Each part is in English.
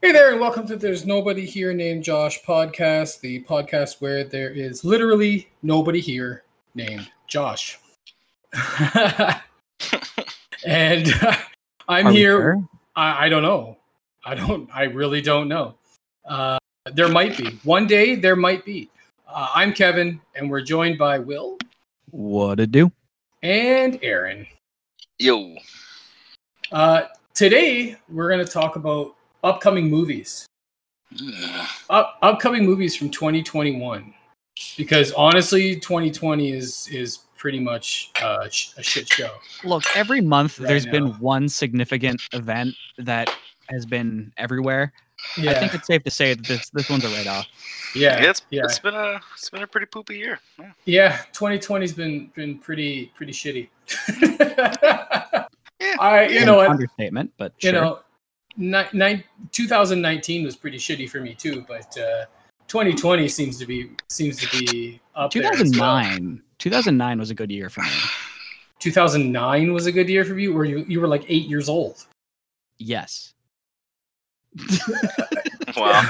Hey there, and welcome to There's Nobody Here Named Josh podcast, the podcast where there is literally nobody here named Josh. and uh, I'm Are here. sure? I, I don't know. I don't. I really don't know. Uh, there might be one day. There might be. Uh, I'm Kevin, and we're joined by Will What it do? and Aaron. Yo. Uh, today, we're going to talk about upcoming movies. Up, upcoming movies from 2021 because honestly 2020 is is pretty much uh, sh- a shit show Look, every month Right there's now. been one significant event that has been everywhere. yeah I think it's safe to say that this this one's a write off. yeah Yeah, it's, yeah it's been a it's been a pretty poopy year. Yeah. yeah 2020's been been pretty pretty shitty Yeah. i you know what understatement, but you sure. know ni- ni- 2019 was pretty shitty for me too but uh 2020 seems to be seems to be up there as well. 2009. 2009 was a good year for me. 2009 was a good year for you where you you were like eight years old Yes. Wow.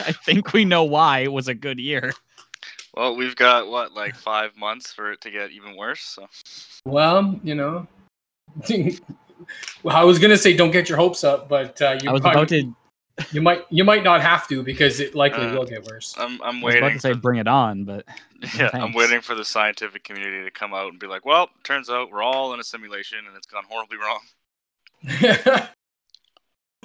I think we know why it was a good year. well, we've got what like five months for it to get even worse. So Well, you know, well, I was gonna say don't get your hopes up, but uh, you I was probably- about to you might you might not have to because it likely Uh, will get worse. I'm I'm I was about waiting. to say For, bring it on, but yeah, I'm waiting for the scientific community to come out and be like, well, turns out we're all in a simulation and it's gone horribly wrong.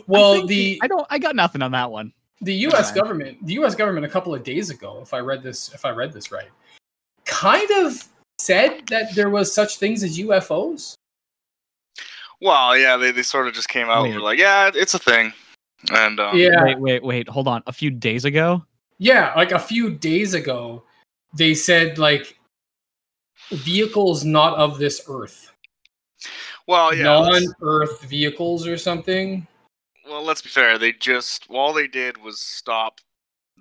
Well, think the I don't I got nothing on that one. the U.S. Okay. government, the U.S. government, a couple of days ago, if I read this, if I read this right, kind of said that there was such things as UFOs. Well, yeah, they, they sort of just came out and were like, yeah, it's a thing. And um, Yeah, Wait, wait, wait, hold on. A few days ago? Yeah, like a few days ago, they said like vehicles not of this earth, well, yeah. let's- non-earth vehicles or something. well, let's be fair. They just all they did was stop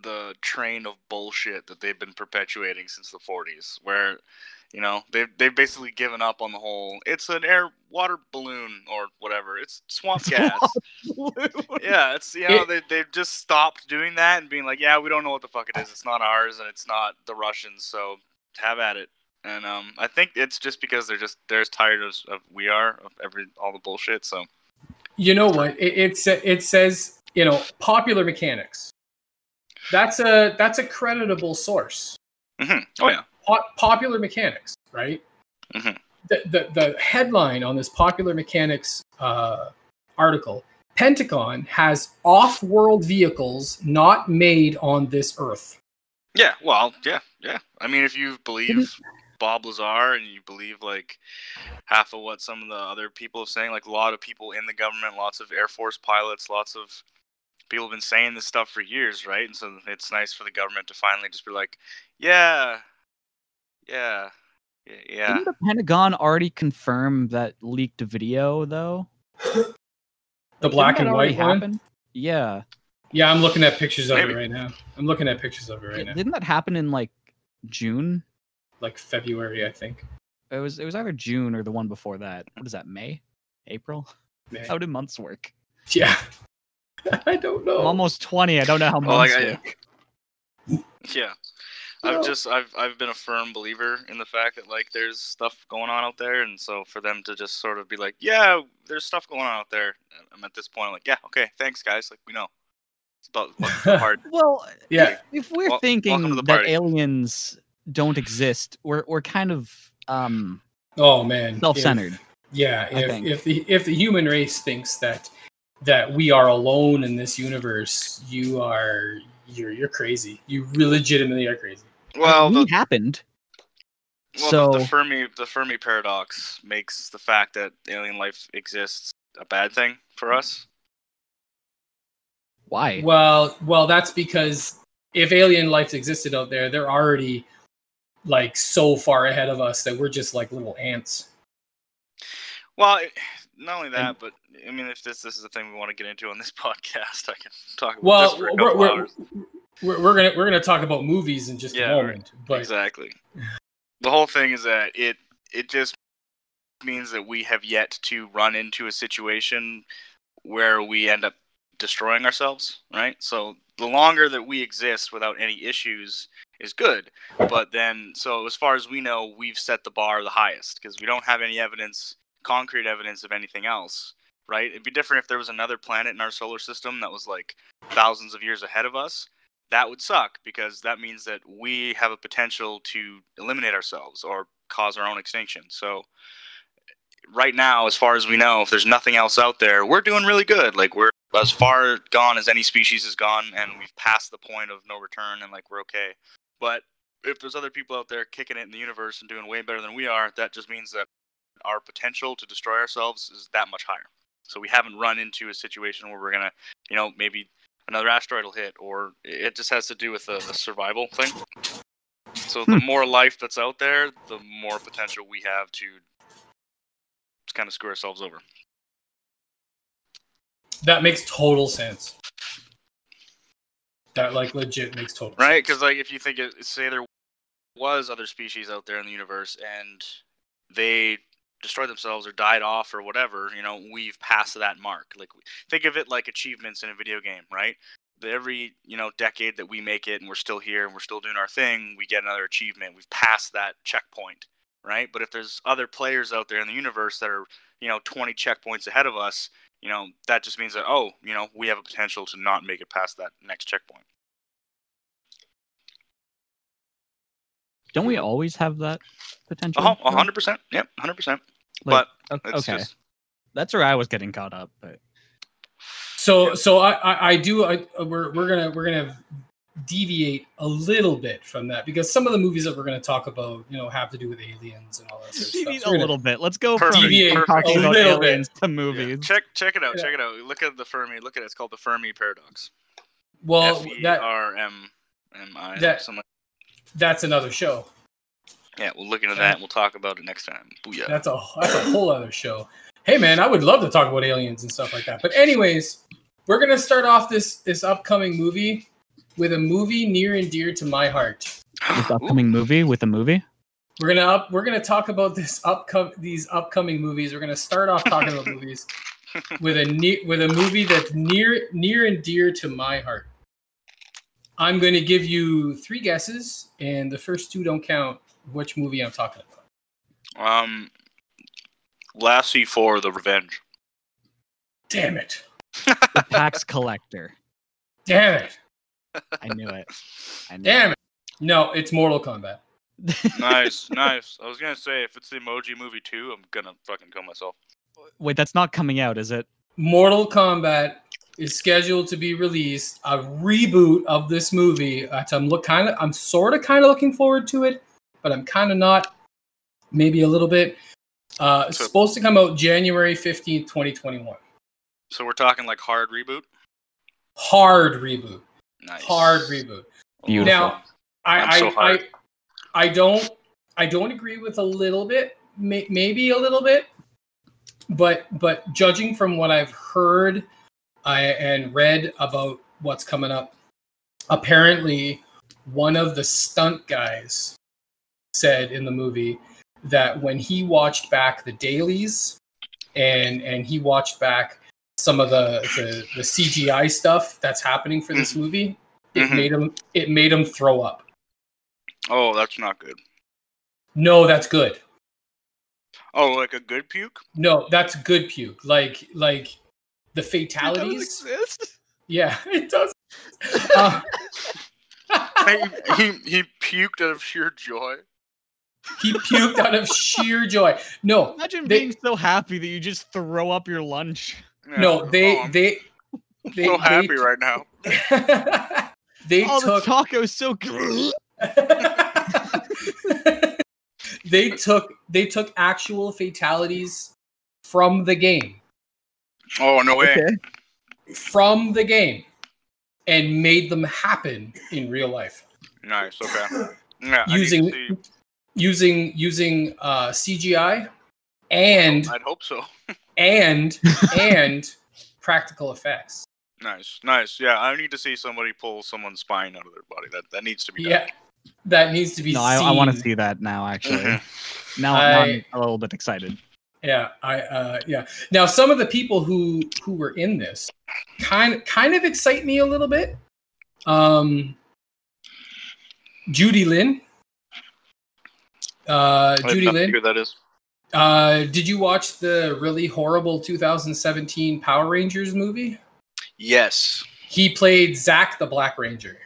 the train of bullshit that they've been perpetuating since the 40s, where you know they've they've basically given up on the whole. It's an air water balloon or whatever. It's swamp gas. yeah, it's you know It- they they've just stopped doing that and being like, yeah, we don't know what the fuck it is. It's not ours and it's not the Russians. So have at it. And um, I think it's just because they're just they're as tired of, of we are of every all the bullshit. So You know what? It, it sa- it says you know popular mechanics. That's a that's a creditable source. hmm oh yeah, popular mechanics, right? Mhm. The, the the headline on this popular mechanics uh, article: Pentagon has off-world vehicles not made on this Earth. Yeah, well, yeah, yeah. I mean, if you believe Bob Lazar and you believe like half of what some of the other people are saying, like a lot of people in the government, lots of Air Force pilots, lots of people have been saying this stuff for years, right? And so it's nice for the government to finally just be like, yeah, yeah, yeah, yeah. Didn't the Pentagon already confirm that leaked video though? The black and white one. happen? Yeah. Yeah, I'm looking at pictures of Maybe. it right now. I'm looking at pictures of it right Yeah, now. Didn't that happen in like June? Like February, I think. It was it was either June or the one before that. What is that? May? April? May. How do months work? Yeah. I don't know. I'm almost 20. I don't know how oh, Well, like, months I- work. Yeah. Well- I've just I've I've been a firm believer in the fact that like there's stuff going on out there, and so for them to just sort of be like, yeah, there's stuff going on out there. I'm at this point I'm like, yeah, okay, thanks guys, like we know. It's about welcome the party. Well, Yeah. if we're Wel- welcome to thinking that party. aliens don't exist, we're we're kind of um Oh man. self-centered. If- yeah, if, if the if the human race thinks that that we are alone in this universe, you are you're you're crazy. You legitimately are crazy. Well, we the, happened. well so the, the Fermi the Fermi paradox makes the fact that alien life exists a bad thing for us. why? Well, well, that's because if alien life existed out there, they're already like so far ahead of us that we're just like little ants. Well, not only that, but I mean, if this this is the thing we want to get into on this podcast, I can talk about Well, this for a couple we're, hours. we're, we're we're gonna we're gonna talk about movies in just Yeah, a moment, but exactly. The whole thing is that it it just means that we have yet to run into a situation where we end up destroying ourselves, right? So the longer that we exist without any issues is good. But then, so as far as we know, we've set the bar the highest because we don't have any evidence, concrete evidence of anything else, right? It'd be different if there was another planet in our solar system that was like thousands of years ahead of us. That would suck because that means that we have a potential to eliminate ourselves or cause our own extinction. So, right now, as far as we know, if there's nothing else out there, we're doing really good. Like we're as far gone as any species has gone, and we've passed the point of no return, and like we're okay. But if there's other people out there kicking it in the universe and doing way better than we are, that just means that our potential to destroy ourselves is that much higher. So we haven't run into a situation where we're gonna, you know, maybe another asteroid will hit, or it just has to do with the, the survival thing. So the hmm. more life that's out there, the more potential we have to kind of screw ourselves over. That makes total sense. That like legit makes total right because like if you think it say there was other species out there in the universe and they destroyed themselves or died off or whatever, you know, we've passed that mark. Like think of it like achievements in a video game, right? Every, you know, decade that we make it and we're still here and we're still doing our thing, we get another achievement. We've passed that checkpoint, right? But if there's other players out there in the universe that are, you know, 20 checkpoints ahead of us, you know, that just means that oh, you know, we have a potential to not make it past that next checkpoint. Don't we always have that potential? Uh-huh, oh, 100%. Yep, 100%. Like, but okay, just... that's where I was getting caught up. But so so I I, I do I, we're we're gonna we're gonna deviate a little bit from that because some of the movies that we're going to talk about, you know, have to do with aliens and all that. Sort of stuff. So a little bit. Let's go from deviate talking about aliens bit. to movies. Yeah. Check check it out. Yeah. Check it out. Look at the Fermi. Look at it. It's called the Fermi paradox. Well, F-E-R-M-M-I that, that's another show. Yeah, we'll look into that. and We'll talk about it next time. Booyah. That's a that's a whole other show. Hey man, I would love to talk about aliens and stuff like that. But anyways, we're gonna start off this this upcoming movie with a movie near and dear to my heart. This upcoming movie with a movie. We're gonna up we're gonna talk about this upcom these upcoming movies. We're gonna start off talking about movies with a ne- with a movie that's near near and dear to my heart. I'm going to give you three guesses, and the first two don't count. Which movie I'm talking about? Um, Lassie for the Revenge. Damn it! The tax collector. Damn it! I knew it. I knew Damn it! No, it's Mortal Kombat. nice, nice. I was gonna say if it's the Emoji Movie two, I'm gonna fucking kill myself. Wait, that's not coming out, is it? Mortal Kombat is scheduled to be released. A reboot of this movie. I'm look kind of, I'm sort of kind of looking forward to it, but I'm kind of not. Maybe a little bit. Uh, it's So- supposed to come out January fifteenth, twenty twenty one. So we're talking like hard reboot. Hard reboot. Nice. Hard reboot. Beautiful. Now, I, I'm I, hard. I, I don't, I don't agree with a little bit, may, maybe a little bit, but but judging from what I've heard I, and read about what's coming up, apparently one of the stunt guys said in the movie that when he watched back the dailies and and he watched back some of the the, the CGI stuff that's happening for this movie, it Mhm. made him it made him throw up. Oh, that's not good. No, that's good. Oh, like a good puke? No, that's good puke. Like like the It fatalities. exist. Yeah, it does. Uh, he, he he puked out of sheer joy. He puked out of sheer joy. No, Imagine They- being so happy that you just throw up your lunch. Yeah. no, they Oh, they they so happy they, right now. they oh, took the taco's so good. they took they took actual fatalities from the game Oh no way. Okay. from the game and made them happen in real life Nice. Okay. Yeah. I need to using see- using using uh, CGI and I'd hope so. and and practical effects. Nice. Nice. Yeah. I need to see somebody pull someone's spine out of their body. That that needs to be done. Yeah, that needs to be. No, I, I want to see that now. Actually, now, now I'm a little bit excited. Yeah, I uh yeah. Now some of the people who who were in this kind kind of excite me a little bit. Um Ludi Lin. Uh Judy no Lynn. who that is. Uh did you watch the really horrible 2017 Power Rangers movie? Yes. He played Zack the Black Ranger.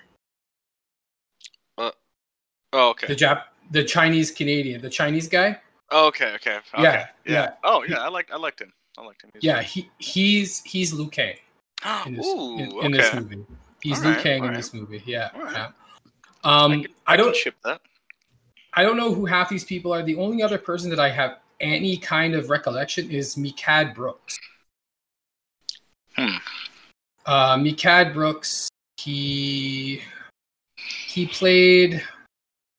Oh, okay. The Jap the Chinese Canadian, the Chinese guy. Oh, okay, okay, okay. Yeah, Yeah, yeah. Oh, yeah. I like, I liked him. I liked him. He was Yeah, he he's he's Liu Kang. in this, Ooh, in, okay. in this movie. He's Alright, Liu Kang in this movie. Yeah. Alright. yeah. Um, I, can, I, I, don't. ship that. I don't know who half these people are. The only other person that I have any kind of recollection is Mehcad Brooks. Hmm. Uh, Mehcad Brooks. He he played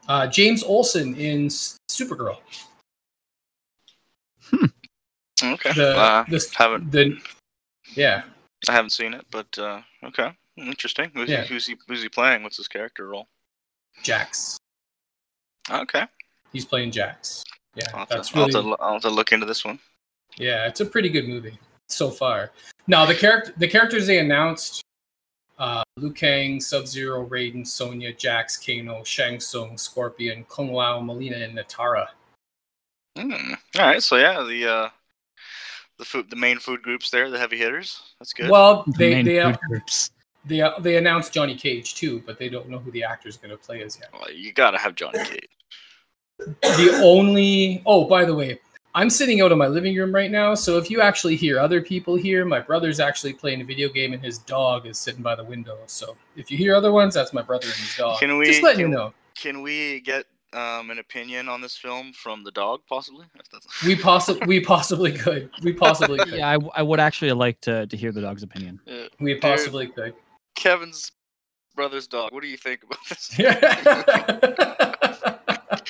uh, James Olsen in Supergirl. Okay. The, uh, the haven't- the yeah. I haven't seen it, but uh, okay, interesting. Who's, Yeah. he, who's he? Who's he playing? What's his character role? Jax. Okay. He's playing Jax. Yeah, I'll have, that's to, I'll, really have to, I'll have to look into this one. Yeah, it's a pretty good movie so far. Now the character the characters they announced uh Liu Kang, Sub Zero, Raiden, Sonya, Jax, Kano, Shang Tsung, Scorpion, Kung Lao, Mileena, and Nitara. Hmm. All right. So yeah, the uh, the food, the main food groups there, the heavy hitters. That's good. Well, they main they uh, groups. they uh, they announced Johnny Cage too, but they don't know who the actor is going to play as yet. Well, you gotta have Johnny Cage. The only oh, by the way, I'm sitting out in my living room right now, so if you actually hear other people here, my brother's actually playing a video game and his dog is sitting by the window. So if you hear other ones, that's my brother and his dog. Can we- Just letting you know. Can we get um, an opinion on this film from the dog, possibly? We possibly we possibly could. We possibly could. Yeah, I, w- I would actually like to, to hear the dog's opinion. Uh, We possibly could. Kevin's brother's dog. What do you think about this?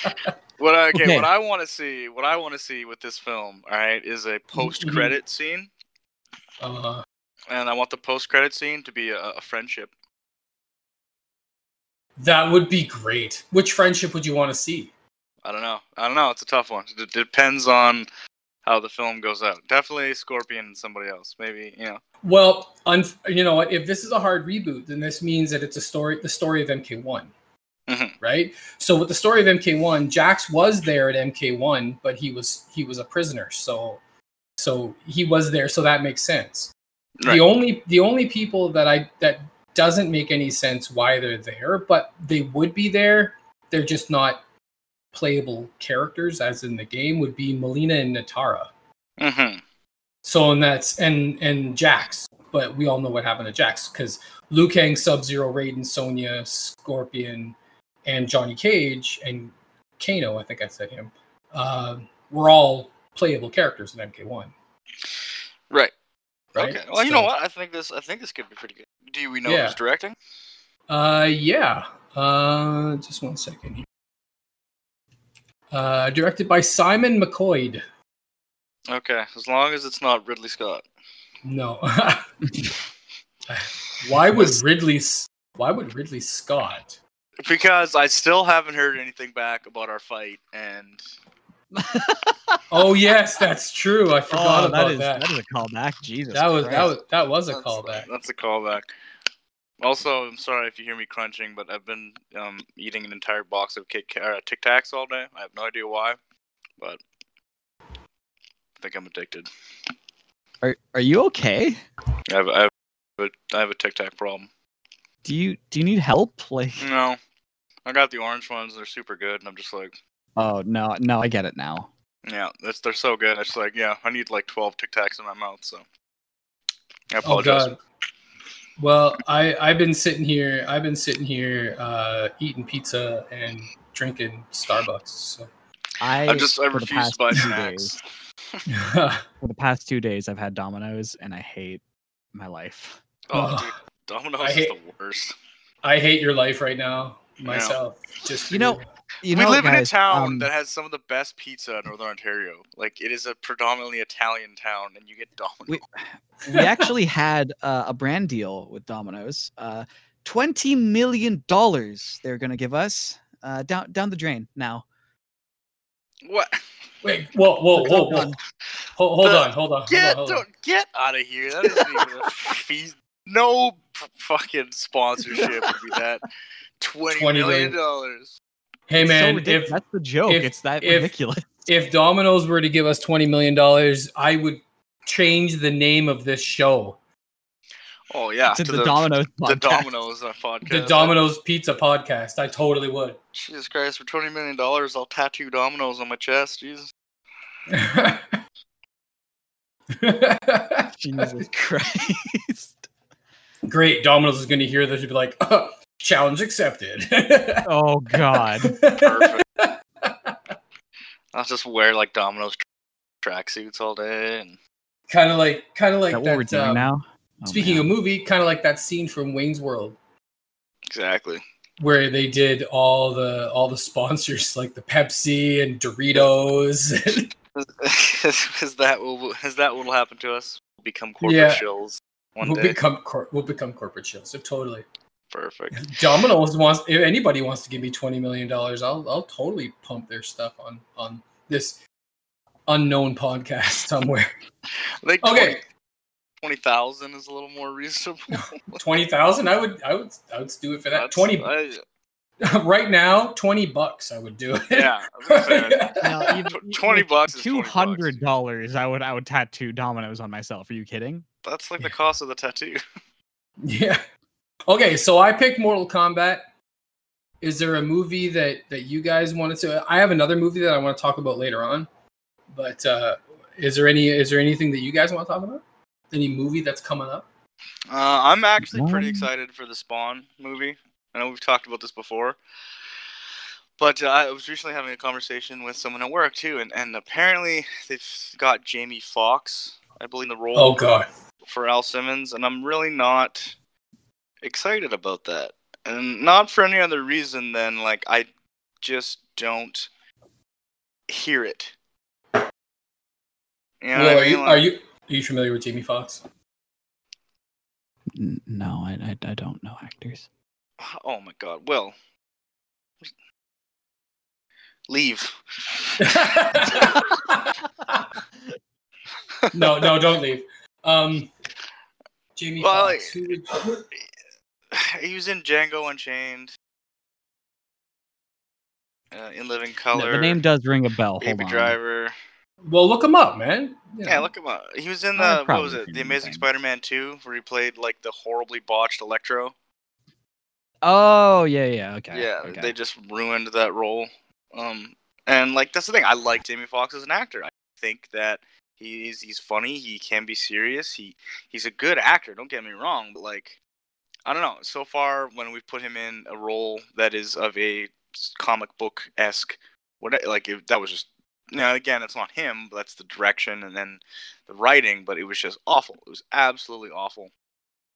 What I, okay, Okay. what I want to see, what I want to see with this film, all right, is a post-credit scene, uh, and I want the post-credit scene to be a, a friendship. that would be great. Which friendship would you want to see? I don't know. I don't know. It's a tough one. It depends on how the film goes out. Definitely Scorpion and somebody else. Maybe you know. Well, un- you know what? If this is a hard reboot, then this means that it's a story, the story of MK1, Mhm. right? So with the story of MK1, Jax was there at MK1, but he was he was a prisoner, so so he was there, so that makes sense. Right. The only the only people that I that doesn't make any sense why they're there, but they would be there. They're just not playable characters, as in the game, would be Mileena and Nitara. hmm So and that's and and Jax, but we all know what happened to Jax because Liu Kang, Sub Zero, Raiden, Sonya, Scorpion, and Johnny Cage and Kano, I think I said him, uh, were all playable characters in MK1. Right. Right? Okay. Well, you know what? I think this. I think this could be pretty good. Do we know Yeah. who's directing? Uh, yeah. Uh, just one second here. Uh, directed by Simon McQuoid. Okay. As long as it's not Ridley Scott. No. why would Ridley? Why would Ridley Scott? Because I still haven't heard anything back about our fight, and Oh yes, that's true. I forgot Oh, about that is that. that is a callback. Jesus. That was that was that was a that's, callback. That's a callback. Also, I'm sorry if you hear me crunching, but I've been um, eating an entire box of Kit uh, Tic Tacs all day. I have no idea why, but I think I'm addicted. Are are you okay? I have, I have, a, I have a Tic Tac problem. Do you do you need help? Like No, I got the orange ones. They're super good, and I'm just like, oh no no I get it now. yeah, that's they're so good. It's like, yeah, I need like 12 Tic Tacs in my mouth. So I Oh god. Well, I I've been sitting here. I've been sitting here uh, eating pizza and drinking Starbucks. So. I I just I for the refuse past to buy two snacks. days- For the past two days, I've had Domino's, and I hate my life. Oh, dude, Domino's I is hate- the worst. I hate your life right now myself. Just You know, for You we know, live in a town um, that has some of the best pizza in Northern Ontario. Like it is a predominantly Italian town, and you get Domino's. We- we actually had uh, a brand deal with Domino's. Uh, Twenty million dollars they're gonna give us uh, down down the drain now. What? Wait, whoa, whoa, whoa, whoa. Hold, hold The- on, hold on. Get hold on, hold on. don't, get out of here. That isn't even a fee. No p- fucking sponsorship would be that. Twenty 20 million million. dollars. Hey It's so man, if that's the joke. if- it's that if- ridiculous. if Domino's were to give us twenty million dollars, I would change the name of this show. Oh yeah, to, to the, Domino's the. Domino's uh, podcast. The Domino's Pizza Podcast. I totally would. Jesus Christ! For twenty million dollars, I'll tattoo Domino's on my chest. Jesus. Jesus Christ. Great. Domino's is going to hear this and be like, challenge accepted. Oh God. Perfect. I'll just wear like Domino's tra- tracksuits all day. And kind of like, kind of Is like that that. what we're doing um, now? Oh, speaking man. of movie, kind of like that scene from Wayne's World exactly. where they did all the all the sponsors like the Pepsi and Doritos. is that will is that what will happen to us? We'll become corporate Yeah. shills one we'll day. become cor- we'll become corporate shills. So totally. Perfect. Domino's wants if anybody wants to give me twenty million dollars, I'll I'll totally pump their stuff on on this unknown podcast somewhere. Like Okay, twenty thousand is a little more reasonable. twenty thousand. I would I would I would do it for that. That's- Twenty I- right now, twenty bucks. I would do it. yeah. I was gonna say, Now, even- Tw- 20 bucks is 20 Two bucks. hundred dollars. I would. I would tattoo Domino's on myself. Are you kidding? That's like the cost of the tattoo. yeah. Okay, so I picked Mortal Kombat. Is there a movie that that you guys wanted to? I have another movie that I want to talk about later on. But uh is there any is there anything that you guys want to talk about? Any movie that's coming up? Uh, I'm actually pretty Um, excited for the Spawn movie. I know we've talked about this before, but uh, I was recently having a conversation with someone at work too, and, and apparently they've got Jamie Foxx, I believe, in the role Oh god. for Al Simmons, and I'm really not excited about that, and not for any other reason than like I just don't hear it. You know Well, what are I mean? you Like- are you are you familiar with Jamie Foxx? N- No, I, I, I don't know actors. Oh my God, Will, leave. no, no, don't leave. Um Jamie Well, Foxx. Who would, he was in Django Unchained. Uh, in Living No, Color. the name does ring a bell. Baby Hold on. Driver. well, look him up, man. You Yeah, look him up. He was in I've the what was it? The Amazing. Spider-Man 2, where he played like the horribly botched Electro. Oh yeah, yeah. Okay. yeah, okay. they just ruined that role. Um, and like that's the thing. I like Jamie Foxx as an actor. I think that he's he's funny. He can be serious. He he's a good actor. Don't get me wrong, but like I don't know. So far, when we've put him in a role that is of a comic book esque, what like it, that was just. Now again, it's not him. But that's the direction and then the writing. But it was just awful. It was absolutely awful.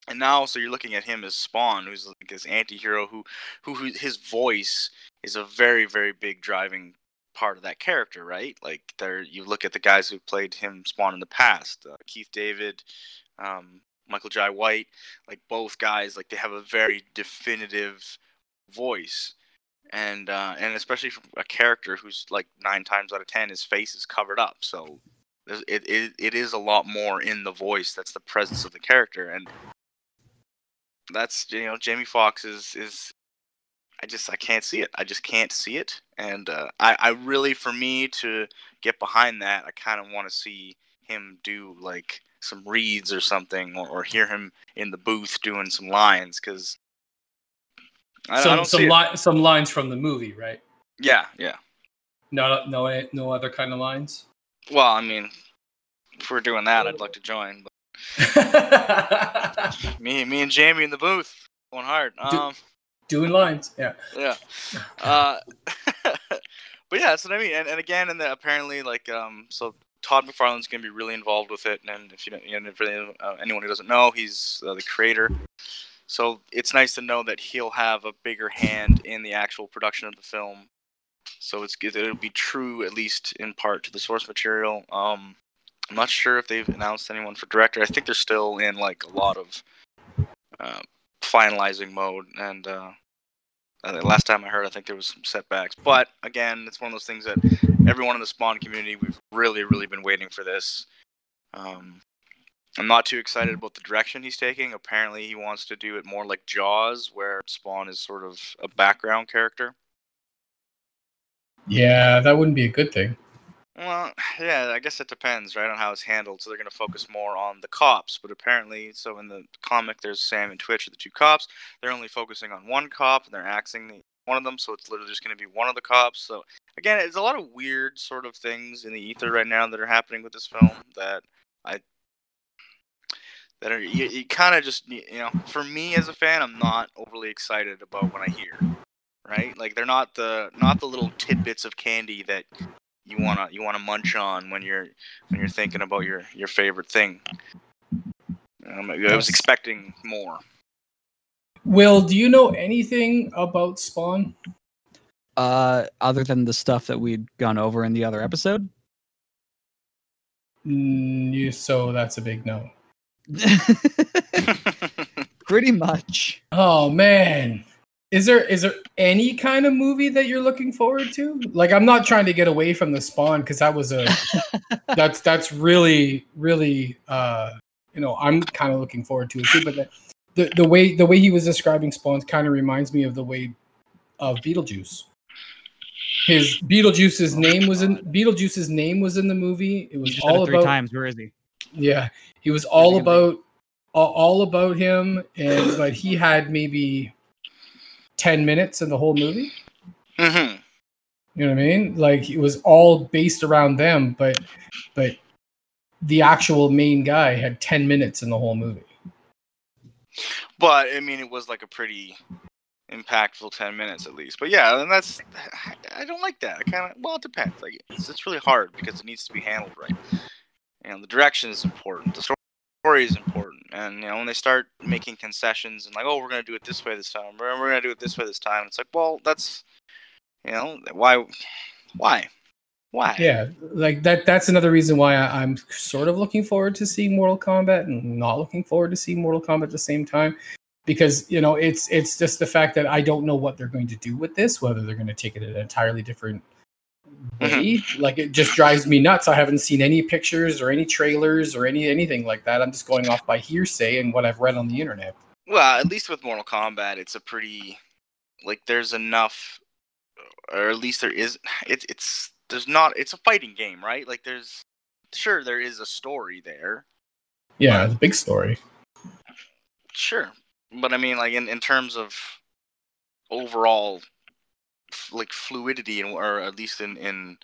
And now, so you're looking at him as Spawn, who's like this anti-hero who, who, who his voice is a very, very big driving part of that character, right? Like there, you look at the guys who played him Spawn in the past, uh, Keith David, um, Michael Jai White, like both guys, like they have a very definitive voice, and uh, and especially from a character who's like nine times out of ten, his face is covered up, so it, it it is a lot more in the voice. That's the presence of the character, and that's you know Jamie Foxx is is I just I can't see it. I just can't see it, and uh, I I really for me to get behind that, I kind of want to see him do like some reads or something, or, or hear him in the booth doing some lines, because some don't some see li- some lines from the movie, right? Yeah, yeah. No, no, no other kind of lines. Well, I mean, if we're doing that, I'd like to join. But me, me and Jamie in the booth going hard. Do- Um, Doing lines, yeah. yeah. Uh, but yeah, that's what I mean. And, and again, and the, apparently, like, um, so Todd McFarlane's gonna be really involved with it. And if you you know, uh, anyone who doesn't know, he's uh, the creator. So it's nice to know that he'll have a bigger hand in the actual production of the film. So it's it'll be true at least in part to the source material. Um, I'm not sure if they've announced anyone for director. I think they're still in like a lot of uh, finalizing mode, and uh, uh, last time I heard, I think there was some setbacks. But again, it's one of those things that everyone in the Spawn community, we've really, really been waiting for this. Um, I'm not too excited about the direction he's taking. Apparently, he wants to do it more like Jaws, where Spawn is sort of a background character. Yeah, that wouldn't be a good thing. Well, yeah, I guess it depends, right, on how it's handled. So they're going to focus more on the cops, but apparently, so in the comic, there's Sam and Twitch are the two cops. They're only focusing on one cop, and they're axing the, one of them, so it's literally just going to be one of the cops. So again, it's a lot of weird sort of things in the ether right now that are happening with this film that I that are you, you kind of just you know, for me as a fan, I'm not overly excited about what I hear, right? Like they're not the not the little tidbits of candy that you wanna you wanna munch on when you're when you're thinking about your your favorite thing. Um, I was expecting more. Will, do you know anything about Spawn? Uh, other than the stuff that we'd gone over in the other episode. Mm, you, so that's a big no. Pretty much. Oh man. Is there is there any kind of movie that you're looking forward to? Like I'm not trying to get away from the Spawn because that was a that's that's really really uh you know I'm kind of looking forward to it too. But the, the the way the way he was describing Spawn kind of reminds me of the way of Beetlejuice. His Beetlejuice's name was in Beetlejuice's name was in the movie. It was You just said all it three about times. Where is he? yeah, he was all about all, all about him, and but he had maybe ten minutes in the whole movie. hmm You know what I mean? Like it was all based around them, but but the actual main guy had ten minutes in the whole movie. But I mean, it was like a pretty impactful ten minutes at least. But yeah, and that's I don't like that. I kind of well, it depends. Like it's, it's really hard because it needs to be handled right. And the direction is important. The story is important. And you know, when they start making concessions and like, oh, we're gonna do it this way this time, we're, we're gonna do it this way this time, it's like, well, that's you know, why, why, why? Yeah, like that. That's another reason why I, I'm sort of looking forward to seeing Mortal Kombat and not looking forward to seeing Mortal Kombat at the same time, because you know it's it's just the fact that I don't know what they're going to do with this. Whether they're going to take it an entirely different mm-hmm. way, like it just drives me nuts. I haven't seen any pictures or any trailers or any anything like that. I'm just going off by hearsay and what I've read on the internet. Well, at least with Mortal Kombat, it's a pretty like there's enough, or at least there is. It's it's there's not. It's a fighting game, right? Like there's sure there is a story there, Yeah, the big story. sure, but I mean, like in in terms of overall, like fluidity and or at least in in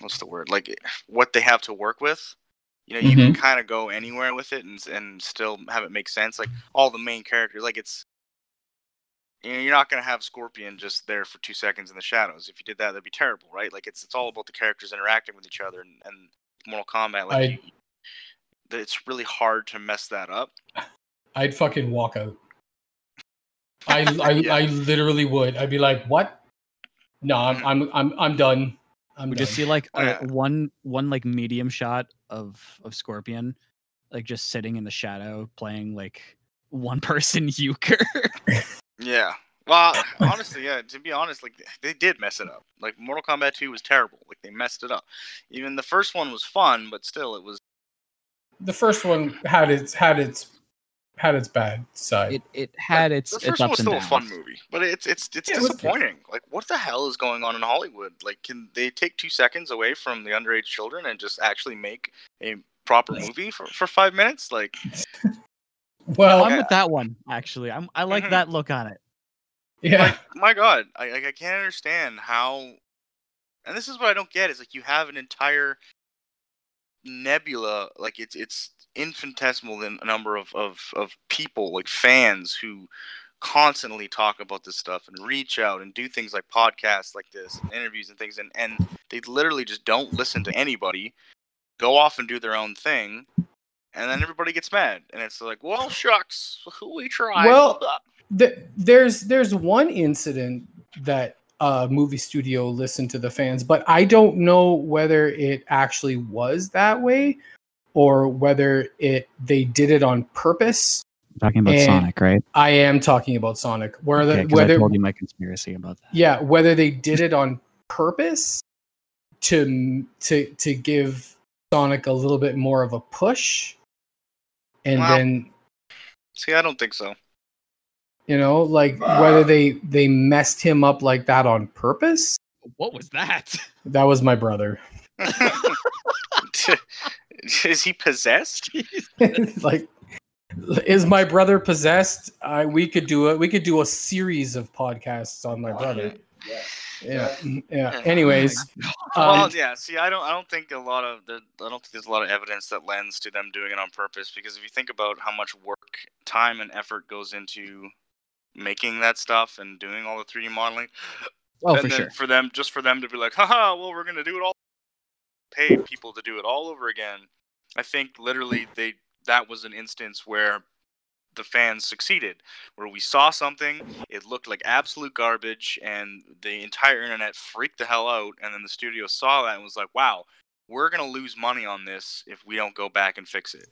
what's the word like what they have to work with. You know, you can mm-hmm. kind of go anywhere with it and and still have it make sense. Like all the main characters, like it's you know, you're not gonna have Scorpion just there for two seconds in the shadows. If you did that, that'd be terrible, right? Like it's it's all about the characters interacting with each other, and, and Mortal Kombat, like I- you, it's really hard to mess that up. I'd fucking walk out. I I, Yeah. I literally would. I'd be like, "What? No, I'm mm-hmm. I'm I'm, I'm done. I'm We done." just see like oh, a, Yeah. one one like medium shot of of Scorpion, like just sitting in the shadow playing like one person euchre. Yeah. Well, honestly, yeah. To be honest, like they did mess it up. Like Mortal Kombat 2 was terrible. Like they messed it up. Even the first one was fun, but still, it was. the first one had its had its had its bad side. it it had its the its first one was and still a fun movie, but it's it's it's Yeah, it disappointing. Like, what the hell is going on in Hollywood? Like, can they take two seconds away from the underage children and just actually make a proper movie for, for five minutes? Like, well, I'm with that one actually. I'm I like Mhm. that look on it. yeah, like my god I, I I can't understand how and this is what i don't get is like you have an entire nebula like it's it's infinitesimal in a number of, of of people like fans who constantly talk about this stuff and reach out and do things like podcasts like this and interviews and things and and they literally just don't listen to anybody go off and do their own thing and then everybody gets mad and it's like well shucks we tried Well, Th- there's there's one incident that a movie studio listened to the fans, but I don't know whether it actually was that way or whether it they did it on purpose. talking about And- Sonic, right? I am talking about Sonic. Whether Okay, 'cause I whether told you my conspiracy about that. yeah, whether they did it on purpose to to to give Sonic a little bit more of a push, and Wow. then See, I don't think so. you know, like whether they they messed him up like that on purpose. What was that? That was my brother. Is he possessed? like, is my brother possessed? I we could do it. We could do a series of podcasts on my brother. Yeah, mm, yeah. Anyways, well, um, yeah. See, I don't. I don't think a lot of. The, I don't think there's a lot of evidence that lends to them doing it on purpose. Because if you think about how much work, time, and effort goes into making that stuff and doing all the 3D modeling, Oh, and for then sure. for them, just for them to be like, haha, well, we're gonna do it all. Pay people to do it all over again. I think literally they that was an instance where the fans succeeded, where we saw something, it looked like absolute garbage, and the entire internet freaked the hell out, and then the studio saw that and was like, wow, we're gonna lose money on this if we don't go back and fix it.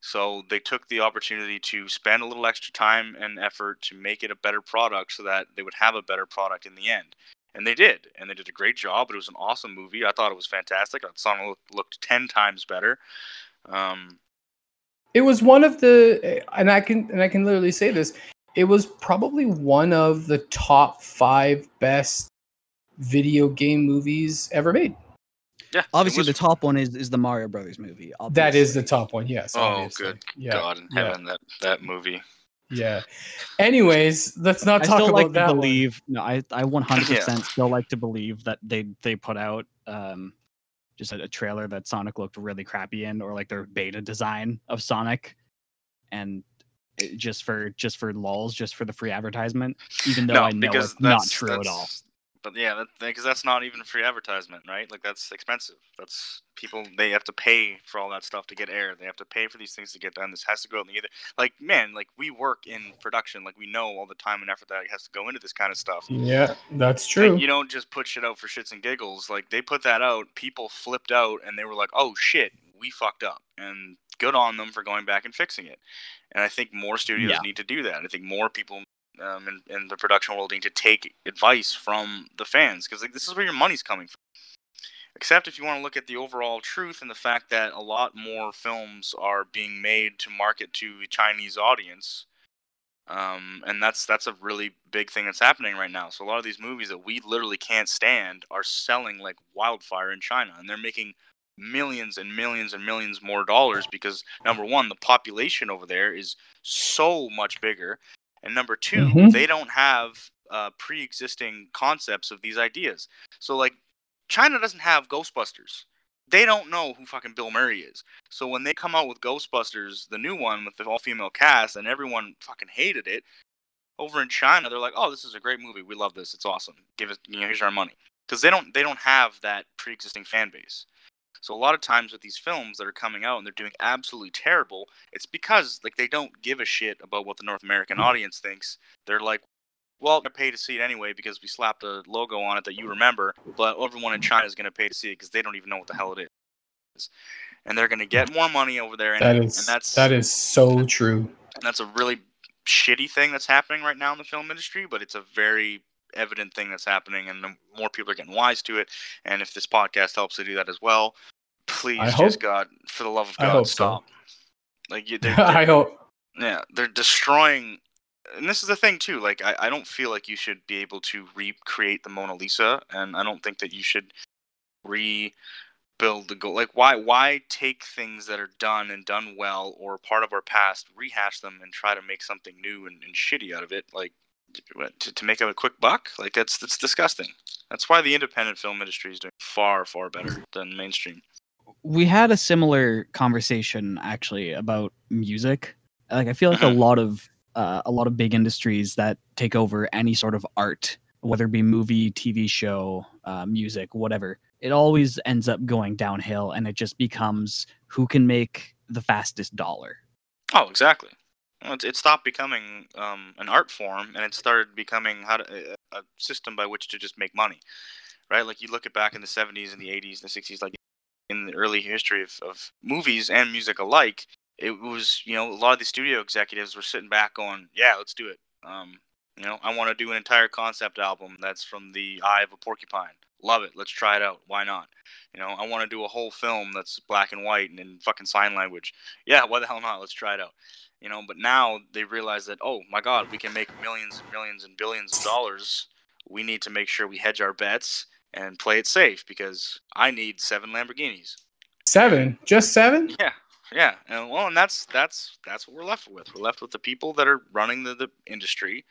So they took the opportunity to spend a little extra time and effort to make it a better product so that they would have a better product in the end. And they did. And they did a great job. It was an awesome movie. I thought it was fantastic. I thought looked, looked 10 times better. Um, it was one of the, and I can and I can literally say this. It was probably one of the top five best video game movies ever made. yeah. Obviously, was- the top one is is the Mario Brothers movie. That is the top one. Yes. Oh, obviously. good Yeah. God in yeah. heaven, that, that movie. Yeah. Anyways, let's not I talk still about like to that. one. believe. No, I I 100 Yeah. percent still like to believe that they they put out um just a, a trailer that Sonic looked really crappy in, or like their beta design of Sonic, and it, just for just for lulls, just for the free advertisement, even though I know it's not true at all. That's- But yeah, that, because that's not even free advertisement, right? Like that's expensive. That's people they have to pay for all that stuff to get air. They have to pay for these things to get done. This has to go out in the ether. Like man, like we work in production. Like we know all the time and effort that has to go into this kind of stuff. Yeah, that's Like, true. you don't just put shit out for shits and giggles. Like they put that out, people flipped out, and they were like, "Oh shit, we fucked up." And good on them for going back and fixing it. And I think more studios Yeah. need to do that. I think more people um, in, in the production world need to take advice from the fans because like this is where your money's coming from. Except if you want to look at the overall truth and the fact that a lot more films are being made to market to a Chinese audience um, and that's that's a really big thing that's happening right now. So a lot of these movies that we literally can't stand are selling like wildfire in China, and they're making millions and millions and millions more dollars because number one, the population over there is so much bigger, and number 2 Mhm. they don't have uh, pre-existing concepts of these ideas. So like, China doesn't have Ghostbusters. They don't know who fucking Bill Murray is. So when they come out with Ghostbusters, the new one with the all-female cast, and everyone fucking hated it, over in China they're like, "Oh, this is a great movie. We love this. It's awesome. Give us, you know, here's our money." Because they don't they don't have that pre-existing fan base. So a lot of times with these films that are coming out and they're doing absolutely terrible, it's because like they don't give a shit about what the North American mm. audience thinks. They're like, well, they're pay to see it anyway because we slapped a logo on it that you remember, but everyone in China is going to pay to see it because they don't even know what the hell it is. And they're going to get more money over there, that is and that's that is so true. and that's a really shitty thing that's happening right now in the film industry, but it's a very evident thing that's happening, and the more people are getting wise to it. And if this podcast helps to do that as well, please, I just hope- God, for the love of God, hope so. stop. Like they're, they're- I hope. yeah, they're destroying. And this is the thing too. Like, I, I don't feel like you should be able to recreate the Mona Lisa, and I don't think that you should rebuild the goal. Like, why why take things that are done and done well or part of our past, rehash them, and try to make something new and, and shitty out of it? Like, to, to make a quick buck? Like, that's that's disgusting. That's why the independent film industry is doing far far better than mainstream. We had a similar conversation actually about music. Like I feel like a Mhm. lot of uh, a lot of big industries that take over any sort of art, whether it be movie, TV show, uh, music, whatever, it always ends up going downhill, and it just becomes who can make the fastest dollar. Oh, exactly. Well, It, it stopped becoming um, an art form, and it started becoming how to, a, a system by which to just make money, right? Like you look at back in the '70s and the '80s and the '60s, like in the early history of, of movies and music alike, it was you know a lot of the studio executives were sitting back going, "Yeah, let's do it." Um, you know, I want to do an entire concept album that's from the eye of a porcupine. Love it. Let's try it out. Why not? You know, I want to do a whole film that's black and white and in fucking sign language. Yeah, why the hell not? Let's try it out. You know, but now they realize that, oh my God, we can make millions and millions and billions of dollars. We need to make sure we hedge our bets and play it safe because I need seven Lamborghinis. Seven, just seven. Yeah, yeah, and well, and that's that's that's what we're left with. We're left with the people that are running the, the industry,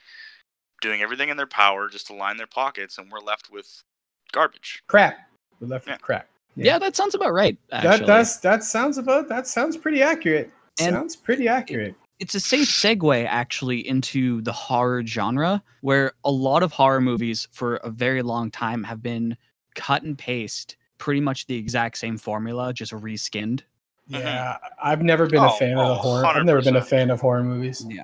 doing everything in their power just to line their pockets, and we're left with garbage. Crap. We're left Yeah. with crap. Yeah, that sounds about right. That Actually. that's that sounds about that sounds pretty accurate. And- sounds pretty accurate. It's a safe segue actually into the horror genre where a lot of horror movies for a very long time have been cut and paste pretty much the exact same formula just reskinned Yeah, I've never been a Oh, fan of the oh, horror. I've never been a fan of horror movies. yeah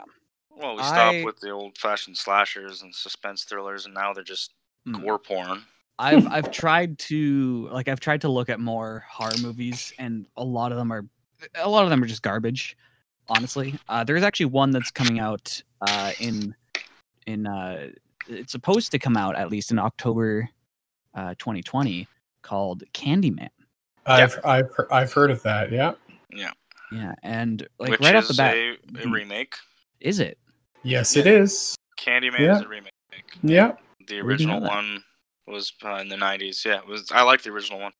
Well, we stopped I- with the old-fashioned slashers and suspense thrillers, and now they're just Mm. gore porn. i've i've tried to like i've tried to look at more horror movies and a lot of them are a lot of them are just garbage honestly uh there's actually one that's coming out uh in in uh it's supposed to come out at least in october uh 2020 called candyman I've I've I've heard of that. Yeah. Yeah, Yeah, and like which right is off the bat, a, a remake. is it? Yes, it is. Candyman Yeah. is a remake. Yeah. The original one was uh, in the '90s. Yeah, it was. I like the original one.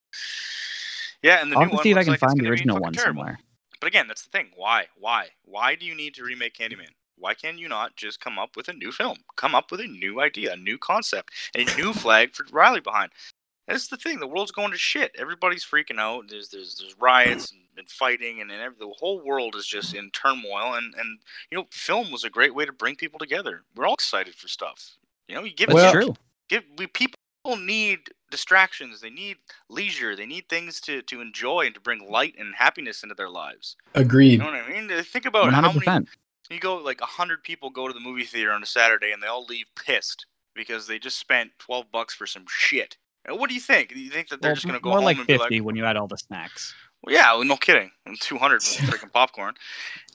Yeah, and the I'll new have to one see if I can like find the original one terrible. somewhere. But again, that's the thing. Why? Why? Why do you need to remake Candyman? Why can you not just come up with a new film? Come up with a new idea, a new concept, a new flag for Riley behind. That's the thing. The world's going to shit. Everybody's freaking out. There's there's there's riots and, and fighting, and, and every, the whole world is just in turmoil. And and you know, film was a great way to bring people together. We're all excited for stuff. You know, you give That's Well- true. give we people need distractions. They need leisure. They need things to to enjoy and to bring light and happiness into their lives. agreed You know what I mean? Think about One how many you go like a hundred people go to the movie theater on a Saturday and they all leave pissed because they just spent twelve bucks for some shit. And what do you think? Do you think that they're just gonna go more home like and fifty be like, when you add all the snacks. well, "Yeah, well, no kidding, two hundred for freaking popcorn."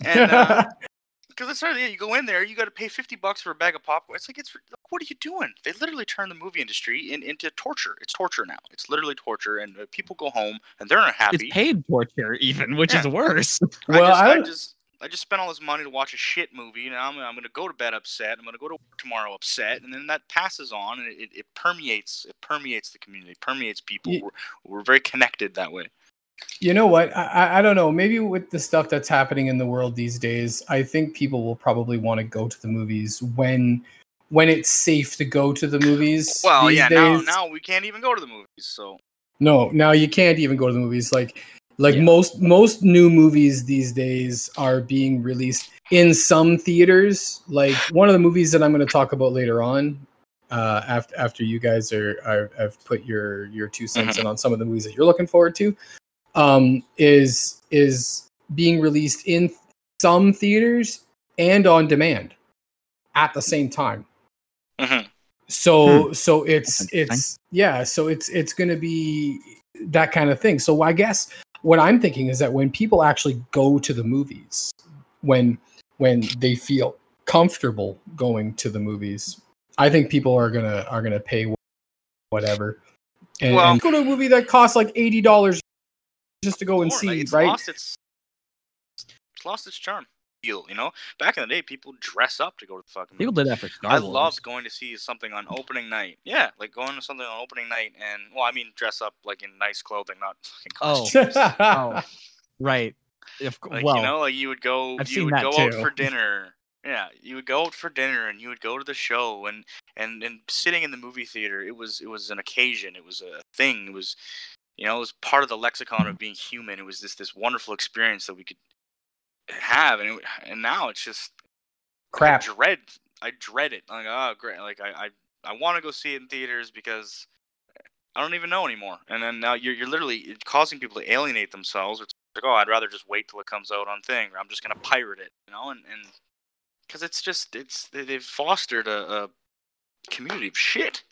And uh, because it's yeah, you go in there, you got to pay fifty bucks for a bag of popcorn. It's like it's what are you doing? They literally turn the movie industry in, into torture. It's torture now. It's literally torture, and uh, people go home and they're not happy. It's paid torture, even, which is Yeah. worse. I well, just, I I, just, I just spent all this money to watch a shit movie. Now I'm, I'm gonna go to bed upset. I'm gonna go to work tomorrow upset, and then that passes on, and it, it permeates. It permeates the community. It permeates people. Ye- We're, we're very connected that way. You know what? I, I- don't know. Maybe with the stuff that's happening in the world these days, I think people will probably want to go to the movies when when it's safe to go to the movies. Well, yeah. Now, days. now we can't even go to the movies. So No, now you can't even go to the movies. Like like Yeah. most most new movies these days are being released in some theaters. Like one of the movies that I'm going to talk about later on, uh, after after you guys are, are have put your your two cents in on some of the movies that you're looking forward to, um, is is being released in some theaters and on demand at the same time. Mhm. so so it's it's yeah so it's it's going to be that kind of thing. So i guess what i'm thinking is that when people actually go to the movies when when they feel comfortable going to the movies i think people are gonna are gonna pay whatever. And, Well- and go to a movie that costs like $80 just to go and see like, it's right Lost its, it's lost its charm. Feel you know. Back in the day, people dress up to go to the fucking. People movies. did that for Star I Wars. loved going to see something on opening night. Yeah, like going to something on opening night, and well, I mean, dress up like in nice clothing, not fucking Oh. costumes. Oh, right. If, Like well, you know, like you would go, I've you would that go out for dinner. Yeah, you would go out for dinner, and you would go to the show, and and and sitting in the movie theater, it was it was an occasion, it was a thing, it was, you know, it was part of the lexicon of being human. It was this this wonderful experience that we could have, and it, and now it's just crap I dread. I dread it. Like oh great. Like I I, I want to go see it in theaters because I don't even know anymore. And then now you're you're literally causing people to alienate themselves. It's like oh I'd rather just wait till it comes out on thing, or I'm just gonna pirate it. You know, and and because it's just it's they, they've fostered a, a community of shit.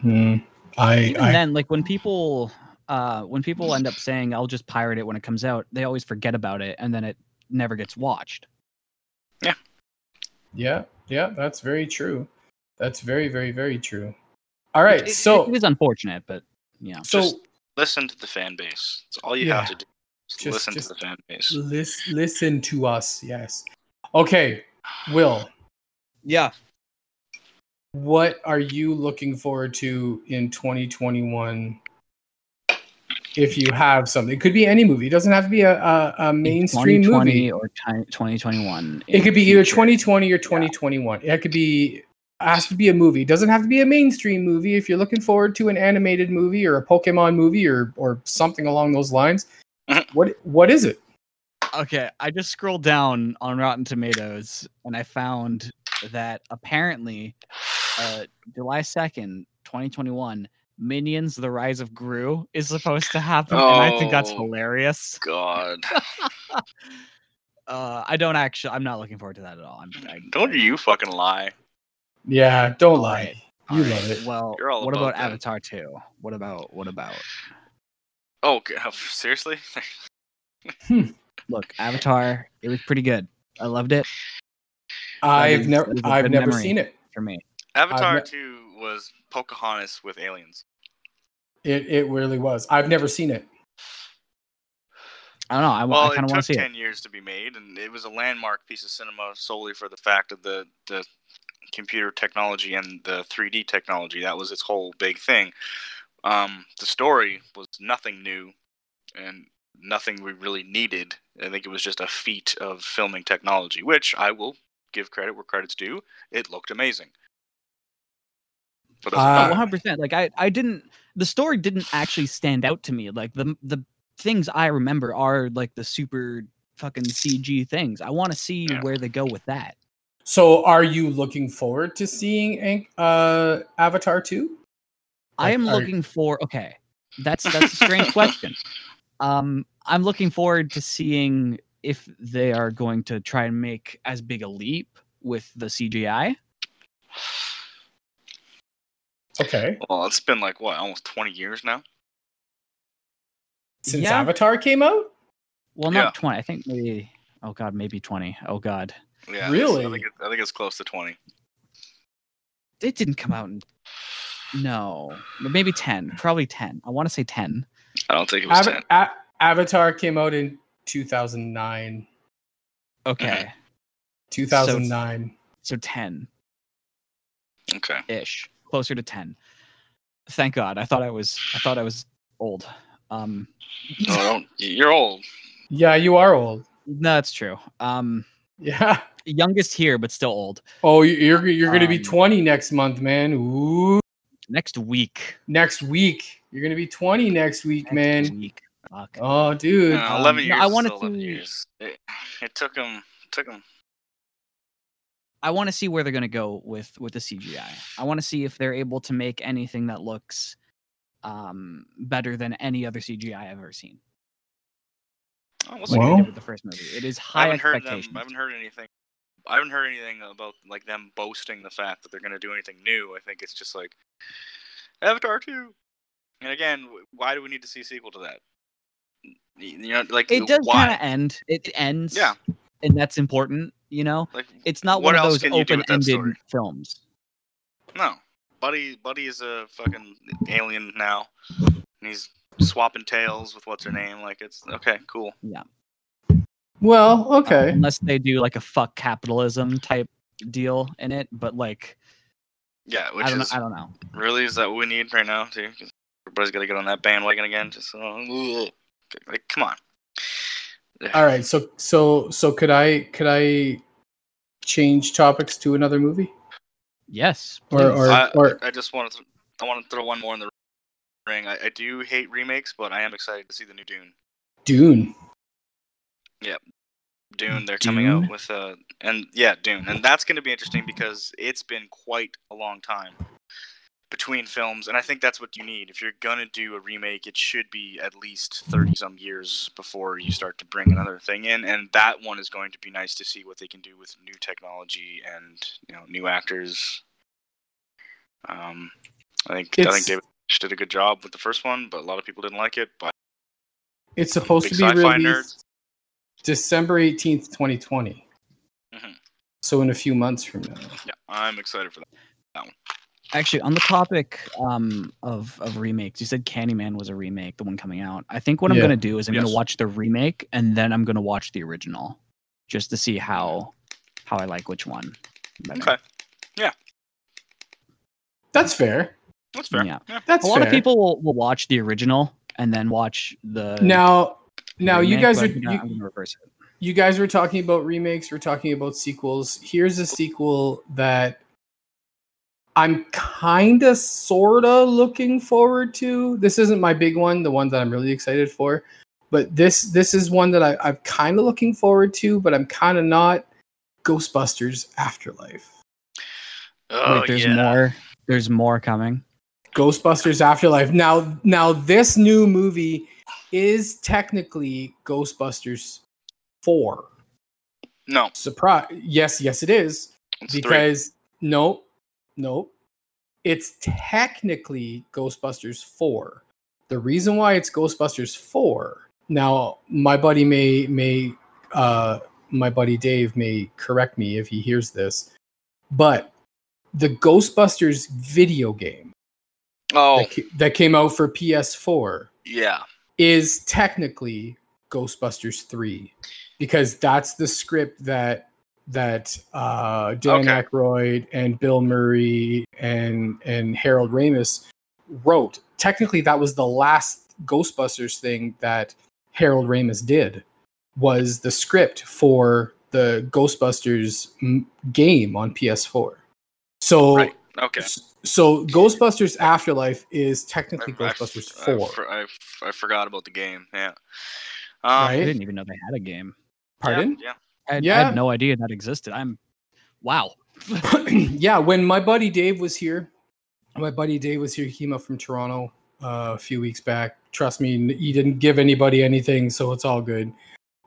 Hmm. i even i then, like when people, uh, when people end up saying, "I'll just pirate it when it comes out," they always forget about it, and then it never gets watched. Yeah, yeah, yeah, that's very true. That's very, very, very true. All right, It- it- so it was unfortunate, but you know. so Just listen to the fan base. That's all you Yeah. have to do. Just, Just- listen just- to the fan base. lis- listen to us. Yes. Okay, Will, yeah. what are you looking forward to in 2021? If you have something, it could be any movie. It doesn't have to be a, a, a mainstream 2020 movie. or ti- 2021. It could be either 2020 or 2021. It could be it has to be a movie. It doesn't have to be a mainstream movie. If you're looking forward to an animated movie or a Pokemon movie or or something along those lines, what what is it? Okay, I just scrolled down on Rotten Tomatoes and I found that apparently uh, July 2nd, 2021, Minions The Rise of Gru is supposed to happen. And I think that's Oh. hilarious. God, Uh, I don't actually, I'm not looking forward to that at all. I'm, I, don't you fucking lie. Yeah, don't All lie. right. You Alright, love it. Well, You're all what about about. Avatar 2? What about, what about? Oh, g- seriously? Look, Avatar, it was pretty good. I loved it I've is- never that is a I've good never memory. seen it. for me. Avatar ne- 2 was Pocahontas with aliens. It it really was. I've never seen it. I don't know. I, Well, I kind of want to see it. 10 years to be made, and it was a landmark piece of cinema solely for the fact of the, the computer technology and the 3D technology. That was its whole big thing. Um, the story was nothing new and nothing we really needed. I think it was just a feat of filming technology, which I will give credit where credit's due. It looked amazing. But as a Uh, one hundred percent. Like I, I didn't. The story didn't actually stand out to me. Like the the things I remember are like the super fucking CG things. I want to see Yeah. where they go with that. So, are you looking forward to seeing uh, Avatar two? I am looking for. Okay, that's that's a strange question. Um, I'm looking forward to seeing if they are going to try and make as big a leap with the CGI. Okay, well, it's been like, what, almost 20 years now? since Yeah. Avatar came out. Well, Yeah. not twenty. I think maybe. Oh god, maybe twenty. Oh god, Yeah, Really? I think, it, I think it's close to 20. it didn't come out in. No, maybe ten. Probably ten. I want to say ten. I don't think it was Ava- 10. A- Avatar came out in two thousand nine. Okay, mm-hmm. Two thousand nine. so ten Okay. ish, closer to ten. Thank God. I thought I was. I thought I was old. Um, No, don't. You're old. Yeah, you are old. no, that's true. Um, Yeah. youngest here, but still old. Oh, you- you're you're gonna be Um, twenty next month, man. Ooh. Next week. Next week, you're gonna be twenty next week, Next man. Week. Fuck. Oh, dude. Uh, Um, 11 no. I is wanted 11 to- years. It, it took him. Took him. I want to see where they're going to go with with the CGI. I want to see if they're able to make anything that looks um better than any other CGI I've ever seen. Oh, we'll Like see. they Well- did with the first movie. It is I high haven't heard them. I haven't heard anything. I haven't heard anything about like them boasting the fact that they're going to do anything new. I think it's just like Avatar two. And again, why do we need to see a sequel to that? You know, like it does why? kind of end. It ends. Yeah. And that's important, you know? Like It's not one of those can you do with that open-ended films. no, Buddy. Buddy is a fucking alien now. And he's swapping tails with what's her name. Like it's okay, cool. Yeah. Well, okay. unless they do like a fuck capitalism type deal in it, but like Yeah, which I don't is know, I don't know. really is that what we need right now too? 'Cause Everybody's got to get on that bandwagon again. Just uh, like, come on. All right. So so so could I could I change topics to another movie? Yes. Or- please. or- I, I just want to I want to throw one more in the ring. I, I do hate remakes, but I am excited to see the new Dune. Dune. Yeah. Dune, they're coming out with a and yeah, Dune, and that's going to be interesting because it's been quite a long time between films, and I think that's what you need. If you're gonna do a remake, it should be at least thirty some years before you start to bring another thing in, and that one is going to be nice to see what they can do with new technology and you know new actors. Um, I think I think David did a good job with the first one, but a lot of people didn't like it. But It's supposed to be released December eighteenth, twenty twenty. Mhm. So in a few months from now. yeah, I'm excited for that. Actually, on the topic um, of of remakes, you said Candyman was a remake, the one coming out. I think what I'm gonna do is I'm Yes. gonna watch the remake and then I'm gonna watch the original, just to see how how I like which one. better. Okay. Yeah. That's fair. That's fair. Yeah. Yeah. That's a lot fair. of people will, will watch the original and then watch the now now you guys are I'm you, I'm gonna reverse it. you guys were talking about remakes we're talking about sequels here's a sequel that i'm kind of sort of looking forward to this isn't my big one the one that i'm really excited for but this this is one that I, i'm kind of looking forward to but i'm kind of not ghostbusters afterlife Oh, Wait, there's yeah. more. There's more coming. ghostbusters afterlife now now this new movie is technically ghostbusters 4 No, surprise yes yes it is it's three. because no no it's technically ghostbusters 4 the reason why it's ghostbusters 4 now my buddy may may uh my buddy dave may correct me if he hears this but the ghostbusters video game Oh, that, that came out for ps4 yeah. is technically Ghostbusters 3 because that's the script that that uh Dan Okay. Aykroyd and Bill Murray and and Harold Ramis wrote. Technically that was the last Ghostbusters thing that Harold Ramis did was the script for the Ghostbusters m- game on PS4. So Right. Okay. so Ghostbusters Afterlife is technically I- I- Ghostbusters I, 4. for- I, I forgot about the game. Yeah. Um, I didn't even know they had a game. Pardon? Yeah. I, had- I had no idea that existed. I'm wow. yeah, when my buddy Dave was here, my buddy Dave was here. He came up from Toronto uh, a few weeks back. Trust me, he didn't give anybody anything, so it's all good.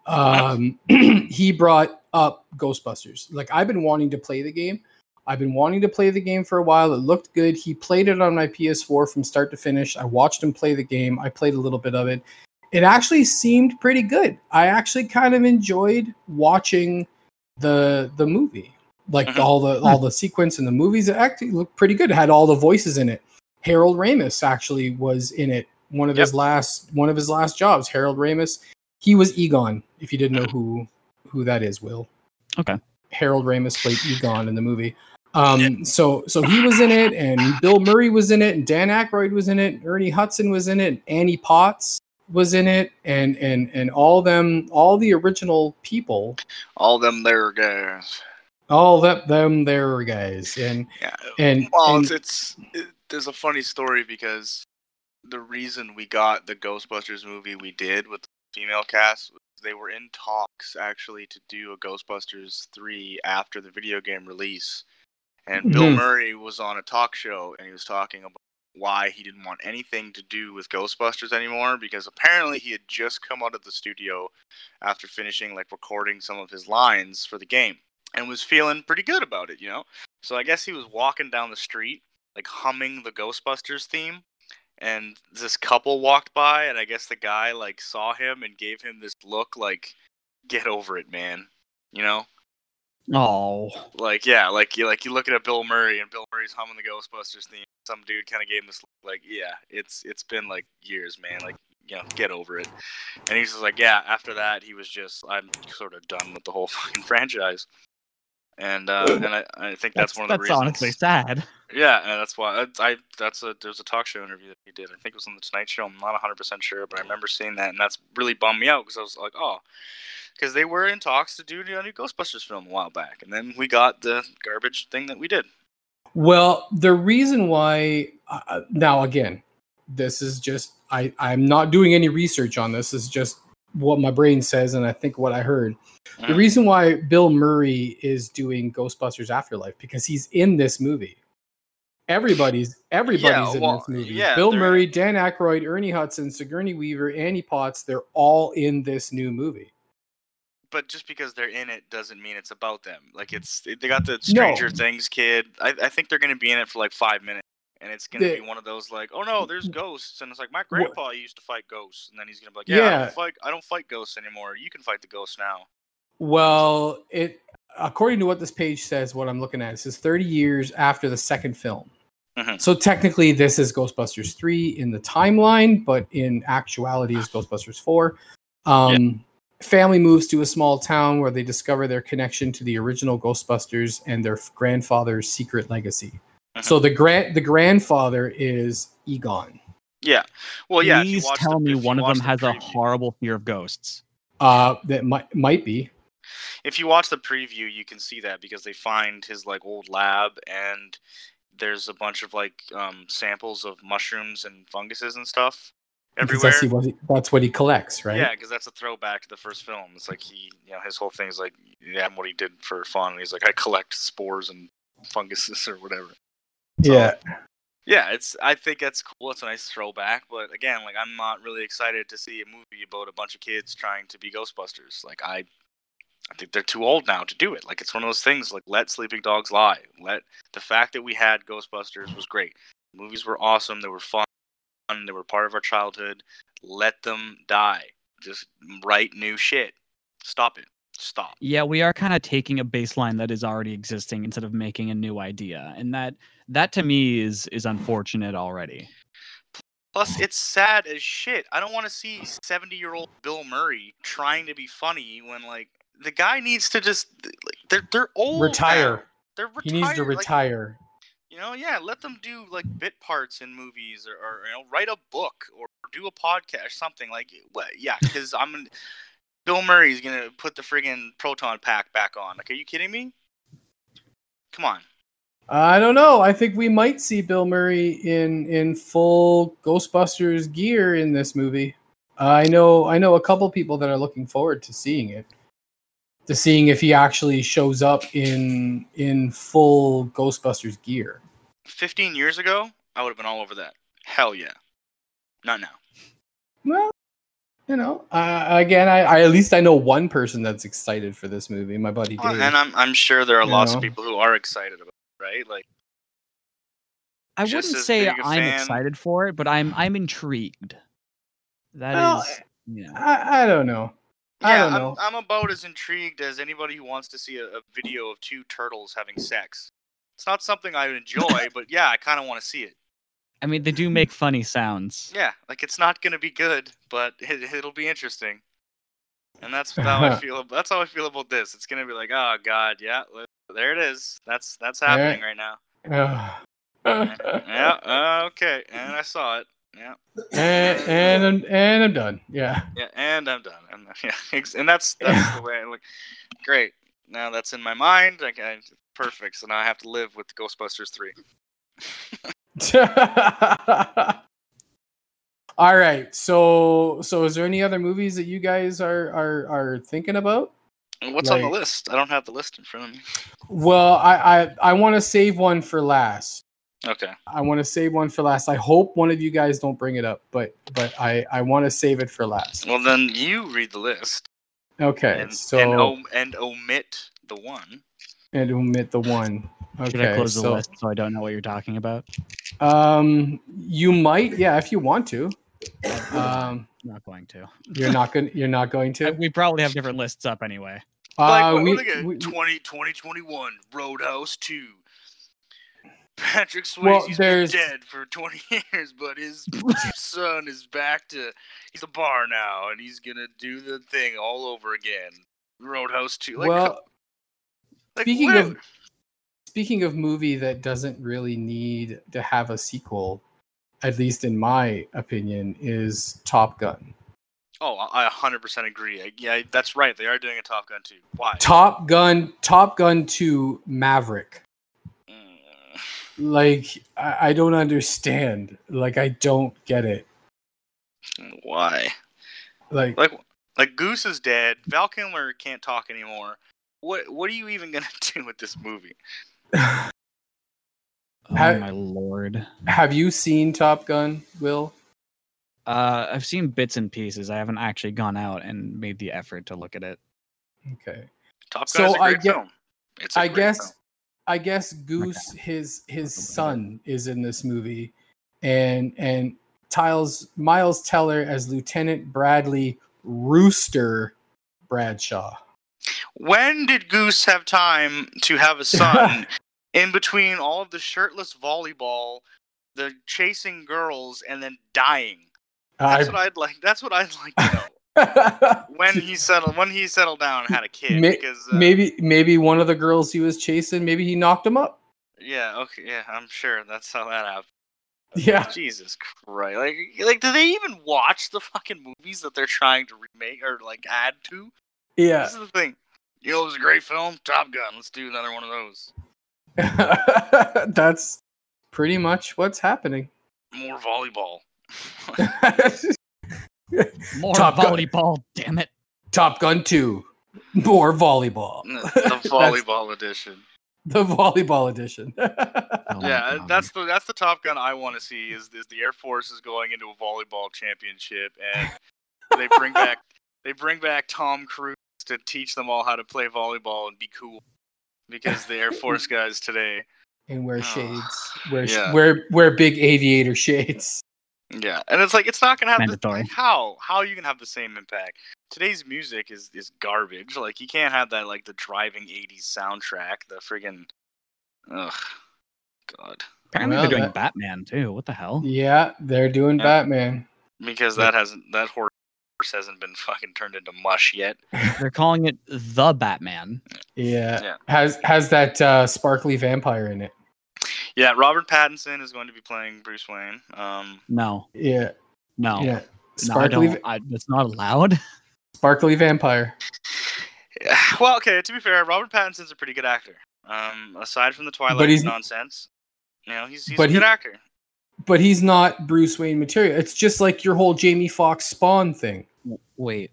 Um, he brought up Ghostbusters. Like I've been wanting to play the game. I've been wanting to play the game for a while. It looked good. He played it on my PS4 from start to finish. I watched him play the game. I played a little bit of it. It actually seemed pretty good. I actually kind of enjoyed watching the the movie. Like Mhm. all the all the sequence in the movies it actually looked pretty good. It had all the voices in it. Harold ramis actually was in it. One of his last one of his last jobs harold ramis. He was egon if you didn't know who who that is will. Okay. harold ramis played egon in the movie. Um so so he was in it and bill murray was in it and dan Aykroyd was in it ernie hudson was in it annie potts was in it and and and all them all the original people All them there guys. all that them there guys and Yeah. and, Well, and it's, it's it, there's a funny story because the reason we got the Ghostbusters movie we did with the female cast they were in talks actually to do a Ghostbusters 3 after the video game release. And Bill Mhm. Murray was on a talk show and he was talking about why he didn't want anything to do with Ghostbusters anymore because apparently he had just come out of the studio after finishing like recording some of his lines for the game and was feeling pretty good about it, you know? So I guess he was walking down the street, like humming the Ghostbusters theme, and this couple walked by, and I guess the guy like saw him and gave him this look like, "Get over it, man," you know? Oh, Like yeah, like you like you look at Bill Murray, and Bill Murray's humming the Ghostbusters theme. Some dude kind of gave him this like, "Yeah, it's it's been like years, man. Like you know, get over it." And he's just like, "Yeah." After that, he was just, "I'm sort of done with the whole fucking franchise." And uh, and I, I think that's, that's, one of the that's reasons. honestly sad. Yeah, and that's why I, I that's a there's a talk show interview that he did. I think it was on the Tonight Show. I'm not 100 percent sure, but I remember seeing that, and that's really bummed me out because I was like, oh, because they were in talks to do a new Ghostbusters film a while back, and then we got the garbage thing that we did. Well, the reason why uh, now again, this is just I I'm not doing any research on this. This is just what my brain says and I think what I heard. The Mm. reason why Bill Murray is doing Ghostbusters Afterlife because he's in this movie. Everybody's everybody's in well, this movie. yeah, Bill Murray, Dan Aykroyd, Ernie Hudson, Sigourney Weaver, Annie Potts, they're all in this new movie. But just because they're in it doesn't mean it's about them. Like it's they got the Stranger Things kid. I, I think they're gonna be in it for like five minutes. And it's gonna The- be one of those like, oh no, there's ghosts, and it's like my grandpa used to fight ghosts, and then he's gonna be like, yeah, I don't fight, I don't fight ghosts anymore. You can fight the ghosts now. Well, it according to what this page says, what I'm looking at, it says 30 years after the second film. Mhm. So technically, this is Ghostbusters three in the timeline, but in actuality, is Ghostbusters four. Um, Family moves to a small town where they discover their connection to the original Ghostbusters and their grandfather's secret legacy. So the grand the grandfather is Egon. Yeah. Well, yeah. Please tell the- me one of them the has a horrible fear of ghosts. Uh, that might might be. If you watch the preview, you can see that because they find his like old lab and there's a bunch of like um, samples of mushrooms and funguses and stuff Because everywhere. that's, what he- that's what he collects, right? Yeah, because that's a throwback to the first film. It's like he, you know, his whole thing is like, yeah, what he did for fun. And he's like, I collect spores and funguses or whatever. Yeah. Yeah, it's. I think that's cool. It's a nice throwback. But again, like, I'm not really excited to see a movie about a bunch of kids trying to be Ghostbusters. Like, I, I think they're too old now to do it. Like, it's one of those things. Like, let sleeping dogs lie. Let the fact that we had Ghostbusters was great. movies were awesome. They were fun. They were part of our childhood. Let them die. Just write new shit. Stop it. Stop. Yeah, we are kind of taking a baseline that is already existing instead of making a new idea, and that that to me is is unfortunate already. Plus, it's sad as shit. I don't want to see 70 year old Bill Murray trying to be funny when, like, the guy needs to just. Like, they're, they're old. now. retire. They're retired. He needs to like, retire. you know, yeah, let them do, like, bit parts in movies or, or you know, write a book or do a podcast, or something. Like, what? Yeah, because I'm. Gonna- Bill Murray's going to put the friggin' proton pack back on. Like, are you kidding me? Come on. I don't know. I think we might see Bill Murray in in full Ghostbusters gear in this movie. I know. I know a couple people that are looking forward to seeing it, to seeing if he actually shows up in in full Ghostbusters gear. 15 years ago, I would have been all over that. Hell yeah. Not now. Well, you know, uh, again, I, I at least I know one person that's excited for this movie. My buddy Well, Dave. and I'm I'm sure there are You lots know? of people who are excited about it, right? Like I wouldn't say big a I'm fan- excited for it, but I'm I'm intrigued. That is, Well, you know, I, I don't know. I yeah, don't know. I'm I'm about as intrigued as anybody who wants to see a, a video of two turtles having sex. It's not something I enjoy, but yeah, I kind of want to see it. I mean, they do make funny sounds. Yeah, like it's not gonna be good, but it, it'll be interesting. And that's how I feel. That's how I feel about this. It's gonna be like, oh god, yeah, li- there it is. That's that's happening right now. Yeah, uh, okay, and I saw it. Yeah, and and I'm, and I'm done. Yeah. yeah, and I'm done. And yeah, and that's that's the way. I look. Great. Now that's in my mind. Like, I, perfect. So now I have to live with Ghostbusters three. All right. So so is there any other movies that you guys are are are thinking about? What's on the list? I don't have the list in front of me. Well, I I, I want to save one for last. Okay. I want to save one for last. I hope one of you guys don't bring it up, but but I I want to save it for last. Well, then you read the list Okay. and so and, om- and omit the one. And omit the one. Okay. Should I close the so, list so I don't know what you're talking about? Um, you might, yeah, if you want to. Um, not going to. you're not going. You're not going I- to. we probably have different lists up anyway. Like, Uh, what, we, look at we- 20, 2021 Roadhouse 2. Patrick Well, Swayze's there's- been dead for 20 years, but his son is back to. He's a bar now, and he's going to do the thing all over again. Roadhouse 2. Like, well, like, speaking what- of speaking of movie that doesn't really need to have a sequel, at least in my opinion, is Top Gun. Oh, I I 100% agree. I- Yeah, that's right. They are doing a Top Gun 2. Why? Top Gun, Top Gun 2 Maverick. Mm, Like I, I don't understand. Like I don't get it. Why? Like Like, like Goose is dead. Val Kilmer can't talk anymore. What What are you even gonna do with this movie? Oh Ha- my lord. have you seen Top Gun, Will? Uh, I've seen bits and pieces. I haven't actually gone out and made the effort to look at it. Okay. Top So Gun is a I great get- film. It's a I great guess film. I guess Goose his his Look at it. son is in this movie and and Tiles Miles Teller as Lieutenant Bradley Rooster Bradshaw. When did Goose have time to have a son in between all of the shirtless volleyball, the chasing girls, and then dying. That's I- what I'd like. That's what I'd like to know. when he settled, when he settled down and had a kid, May- because uh, maybe maybe one of the girls he was chasing, maybe he knocked him up. yeah, okay, yeah, I'm sure that's how that happened. Yeah. Jesus Christ! Like, like, do they even watch the fucking movies that they're trying to remake or like add to? Yeah. This is the thing. You know, it was a great film, Top Gun. Let's do another one of those. That's pretty much what's happening. More volleyball. More Top Gun. volleyball, damn it. Top Gun 2. More volleyball. the volleyball edition. the volleyball edition. Oh Yeah, uh, God. that's the that's the Top Gun I want to see. Is is the Air Force is going into a volleyball championship and they bring back they bring back Tom Cruise to teach them all how to play volleyball and be cool because the Air Force guys today. and wear shades. Wear, sh- yeah. wear wear big aviator shades. Yeah, and it's like it's not gonna have the, Mandatory. like, how how are you gonna have the same impact? Today's music is is garbage. Like you can't have that like the driving '80s soundtrack. The friggin' ugh, God, Apparently Well, they're doing that- Batman too. What the hell? Yeah, they're doing Yeah. Batman. because that hasn't that horse hasn't been fucking turned into mush yet. They're calling it the Batman. Yeah. Yeah. Has has that uh, sparkly vampire in it. Yeah, Robert Pattinson is going to be playing Bruce Wayne. Um, No, Yeah. no, Yeah. no. I Sparkly don't. I, it's not allowed. sparkly vampire. well, okay. To be fair, Robert Pattinson's a pretty good actor. Um, aside from the But Twilight he's- nonsense, you know, he's he's But a good he- actor. But he's not Bruce Wayne material. It's just like your whole Jamie Foxx Spawn thing. Wait,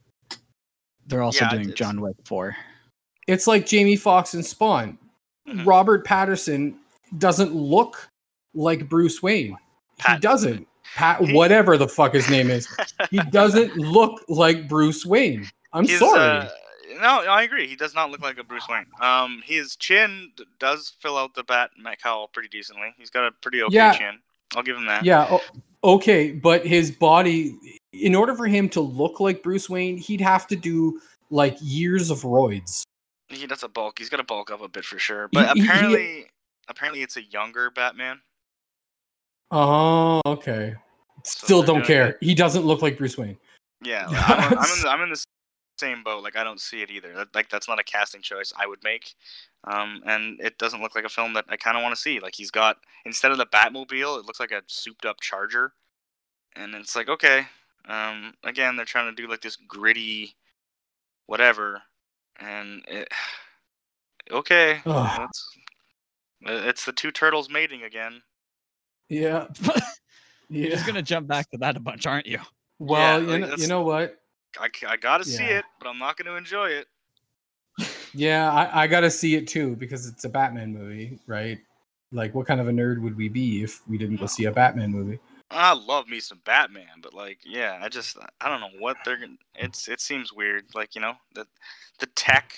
they're also Yeah, doing John Wick four. It's like Jamie Foxx and Spawn. Mhm. Robert Patterson doesn't look like Bruce Wayne. He doesn't. Pat, He- whatever the fuck his name is, he doesn't look like Bruce Wayne. I'm He's, sorry. uh, no, I agree. He does not look like a Bruce Wayne. Um, his chin does fill out the bat cowl pretty decently. He's got a pretty okay Yeah. chin. I'll give him that. yeah, o- okay, but his body, in order for him to look like Bruce Wayne, he'd have to do like years of roids. He does a bulk. He's got to bulk up a bit for sure. But He- he- he- apparently, apparently, it's a younger Batman. Oh, okay. So Still don't care. He doesn't look like Bruce Wayne. Yeah, like, I'm, I'm in the, I'm in the same boat. Like I don't see it either. Like that's not a casting choice I would make. Um, and it doesn't look like a film that I kind of want to see. Like he's got instead of the Batmobile, it looks like a souped up Charger, and it's like okay. Um, again, they're trying to do like this gritty, whatever, and it, okay, Ugh. that's, it's the two turtles mating again. Yeah. You're just gonna jump back to that a bunch, aren't you? Well, Yeah, you, like, know, that's- you know what? I, c- I gotta see it, but I'm not gonna enjoy it. Yeah, I, I got to see it too because it's a Batman movie, right? Like, what kind of a nerd would we be if we didn't go see a Batman movie? I love me some Batman, but like, yeah, I just I don't know what they're gonna. It's it seems weird, like you know the the tech,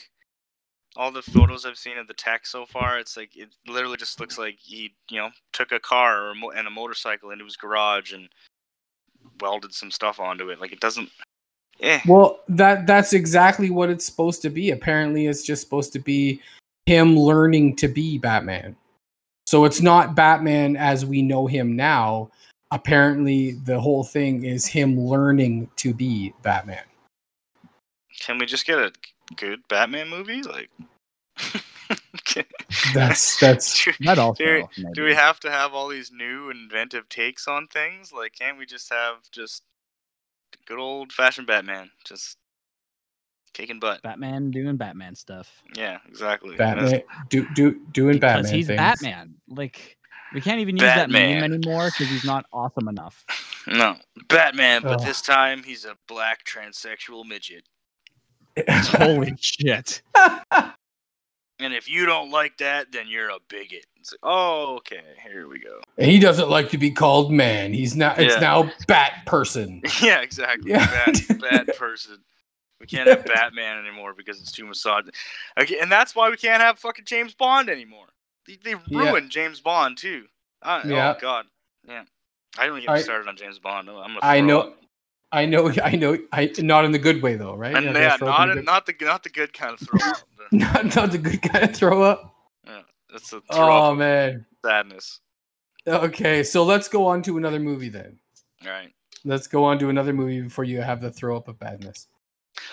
all the photos I've seen of the tech so far, it's like it literally just looks like he you know took a car or and a motorcycle into his garage and welded some stuff onto it. Like it doesn't. Eh. Well, that that's exactly what it's supposed to be. Apparently, it's just supposed to be him learning to be Batman. So it's not Batman as we know him now. Apparently, the whole thing is him learning to be Batman. Can we just get a good Batman movie? Like. That's that's do, That also. do, do we have to have all these new inventive takes on things? Like, can't we just have just good old fashioned Batman? Just kicking butt. Batman doing Batman stuff? Yeah, exactly. Batman do do doing Because Batman he's things. Batman. Like we can't even use that Batman. meme anymore because he's not awesome enough. No, Batman, but Ugh. this time he's a black transsexual midget. Holy shit! And if you don't like that, then you're a bigot. It's like, oh, okay, here we go. And he doesn't like to be called man. He's now it's Yeah. now Bat person. yeah, exactly. Yeah. Bad, bad person. We can't have Batman anymore because it's too misogynist. Okay, and that's why we can't have fucking James Bond anymore. They, they Yeah. ruined James Bond too. Uh, Yeah. Oh God. Yeah. I don't I- get started on James Bond. I'm gonna I know- up. I know, I know, I not in the good way though, right? And Yeah, yeah, not in in, not the not the good kind of throw up. Not not the good kind of throw up. yeah. It's a throw Oh up man. sadness. Okay, so let's go on to another movie then. All right. Let's go on to another movie before you have the throw up of badness.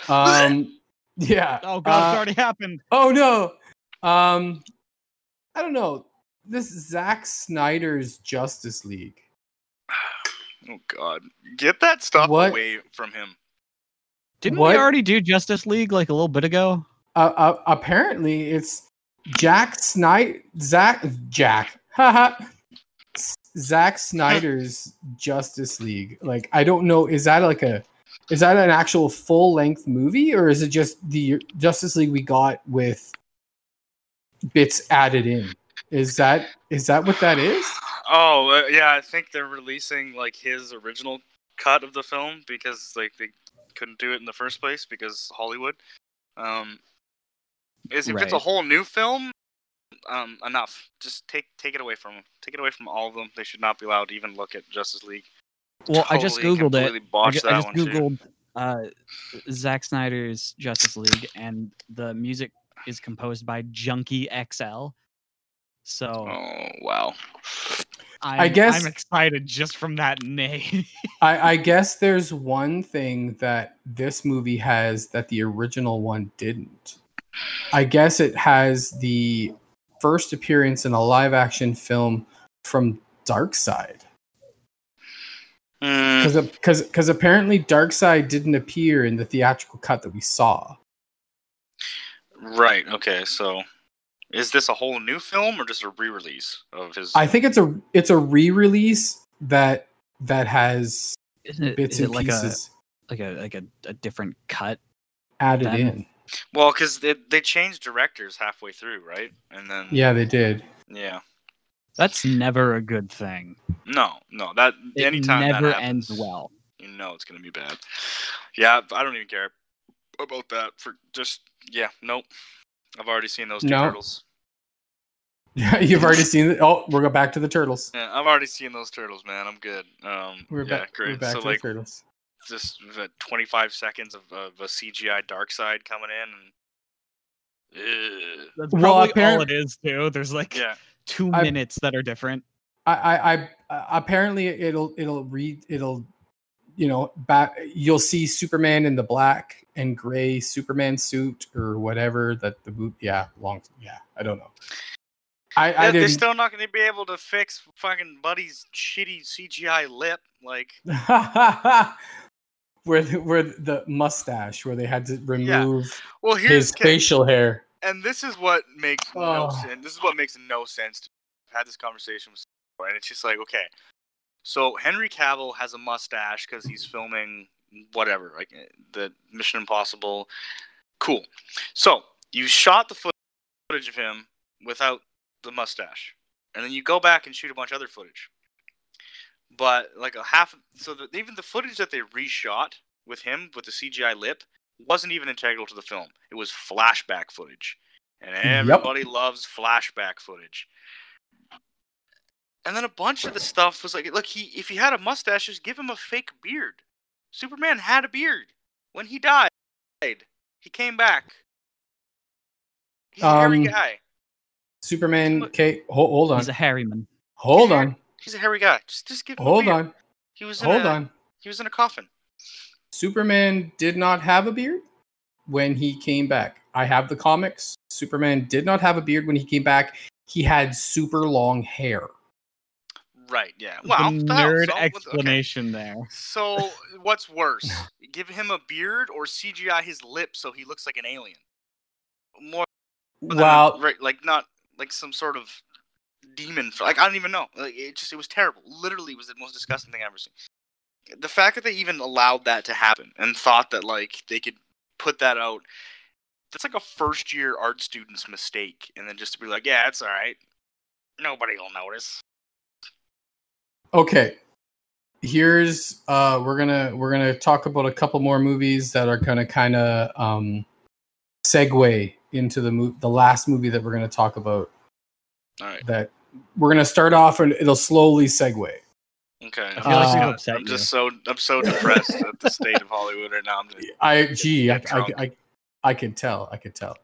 Um, yeah. Oh god, it's uh, already happened. Oh no. Um, I don't know. This Zack Snyder's Justice League. Oh God, get that stuff What? away from him. Didn't what? we already do Justice League like a little bit ago? Uh, uh, apparently, it's Jack Snyder. Zack Jack. Haha. Zack Snyder's Justice League. Like, I don't know. Is that like a? Is that an actual full length movie, or is it just the Justice League we got with bits added in? Is that is that what that is? Oh uh, yeah, I think they're releasing like his original cut of the film because like they couldn't do it in the first place because Hollywood. Um, is if it's a whole new film, um, enough. Just take take it away from them. Take it away from all of them. They should not be allowed to even look at Justice League. Well, I just googled it. I botched ju- that I just too. googled uh, Zack Snyder's Justice League, and the music is composed by Junkie XL. So Oh wow. I'm, guess- I'm excited just from that name. I, I guess there's one thing that this movie has that the original one didn't. I guess it has the first appearance in a live action film from Darkseid. Mm, Because because because apparently Darkseid didn't appear in the theatrical cut that we saw. right. Okay. So, is this a whole new film or just a re-release of his? I think it's a it's a re-release that that has Isn't it, bits is it and like pieces a like a like a, a different cut? added then- in. Well, because they, they changed directors halfway through, right? And then Yeah, they did. yeah. That's never a good thing. No, no. That It anytime never that happens, ends well. you know it's gonna be bad. Yeah, I don't even care about that. For just yeah, nope. I've already seen those two No. turtles. Yeah, you've already seen it. Oh, we're go back to the turtles. Yeah, I've already seen those turtles, man. I'm good. Um, We're yeah, back. great. We're back so to like, the turtles. just the 25 seconds of, of a CGI Darkseid coming in, and Ugh. That's Well, probably all it is too. There's like yeah, two I- minutes that are different. I, I, I uh, apparently it'll it'll read it'll you know back you'll see Superman in the black and gray Superman suit or whatever that the boot yeah long yeah I don't know I I They're- still not going to be able to fix fucking Buddy's shitty CGI lip. Like, where the, where the mustache where they had to remove well, here's his facial hair and this is what makes no Oh. sense. This is what makes no sense. To I've had this conversation with, and it's just like, okay, so Henry Cavill has a mustache because he's filming whatever, like eh, the Mission Impossible. Cool. So you shot the footage of him without the mustache, and then you go back and shoot a bunch of other footage. But like a half, so the, even the footage that they reshot with him with the CGI lip wasn't even integral to the film. It was flashback footage, and everybody loves flashback footage. And then a bunch of the stuff was like, look, he if he had a mustache, just give him a fake beard. Superman had a beard when he died. He came back. He's a hairy Um, guy. Superman okay hold, hold on He's a hairy man. hold he's a- on He's a hairy guy. Just just give him a hold beard. on He was in hold a, on He was in a coffin. Superman did not have a beard when he came back. I have the comics. Superman did not have a beard when he came back. He had super long hair. Right. Yeah. The Wow. what hell? nerd So, what the- okay. explanation there. So what's worse? Give him a beard or CGI his lips so he looks like an alien? More than right, like not like some sort of demon. Like I don't even know. Like it just it was terrible. Literally, it was the most disgusting thing I've ever seen. The fact that they even allowed that to happen and thought that like they could put that out. That's like a first year art student's mistake, and then just to be like, yeah, it's all right. Nobody will notice. Okay. Here's uh we're gonna we're gonna talk about a couple more movies that are gonna kind of um segue into the mo- the last movie that we're gonna talk about. All right. That we're gonna start off and it'll slowly segue. Okay. I I'm like just, we've upset I'm you. just so I'm so depressed at the state of Hollywood right now. I'm just, I gee, I, Get I. I, I could tell. I can tell.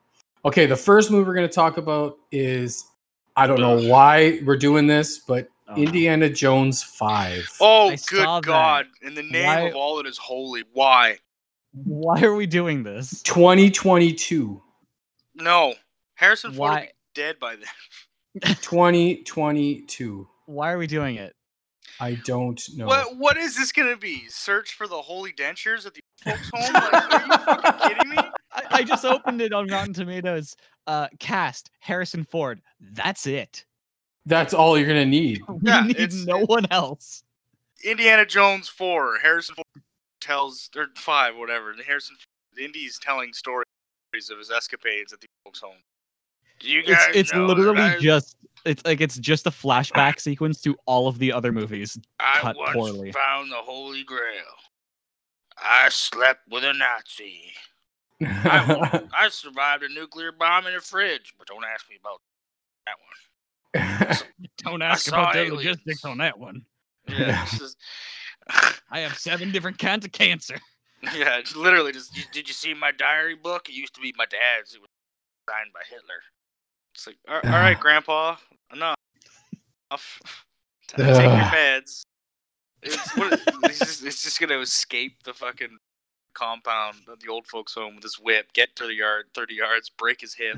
Okay, the first movie we're going to talk about is I don't know why we're doing this, but Oh. Indiana Jones 5. Oh, I good saw that. God! In the name Why- of all that is holy, why? Why are we doing this? 2022. No, Harrison Ford will Why? be dead by then. 2022. Why are we doing it? I don't know. What What is this gonna be? Search for the holy dentures at the folks' home? Like, are you fucking kidding me? I, I just opened it on Rotten Tomatoes. Uh, cast Harrison Ford. That's it. That's all you're gonna need. We Yeah, need it's- no it- one else. Indiana Jones four. Harrison Ford tells or five, whatever. Harrison Indy's telling stories of his escapades at the folks' home. Do you It's guys it's know literally I- just it's like it's just a flashback sequence to all of the other movies. I cut once poorly. found the Holy Grail. I slept with a Nazi. I, I survived a nuclear bomb in a fridge, but don't ask me about that one. Don't ask saw about the aliens. logistics on that one. Yeah, it's just, I have seven different kinds of cancer. yeah, it's literally just. "You- Did you see my diary book? It used to be my dad's. It was signed by Hitler. It's like, all all right, Grandpa, enough. Enough. Time to take your meds. It's, what, it's, just, it's just gonna escape the fucking compound of the old folks' home with his whip, get to the yard, thirty yards, break his hip,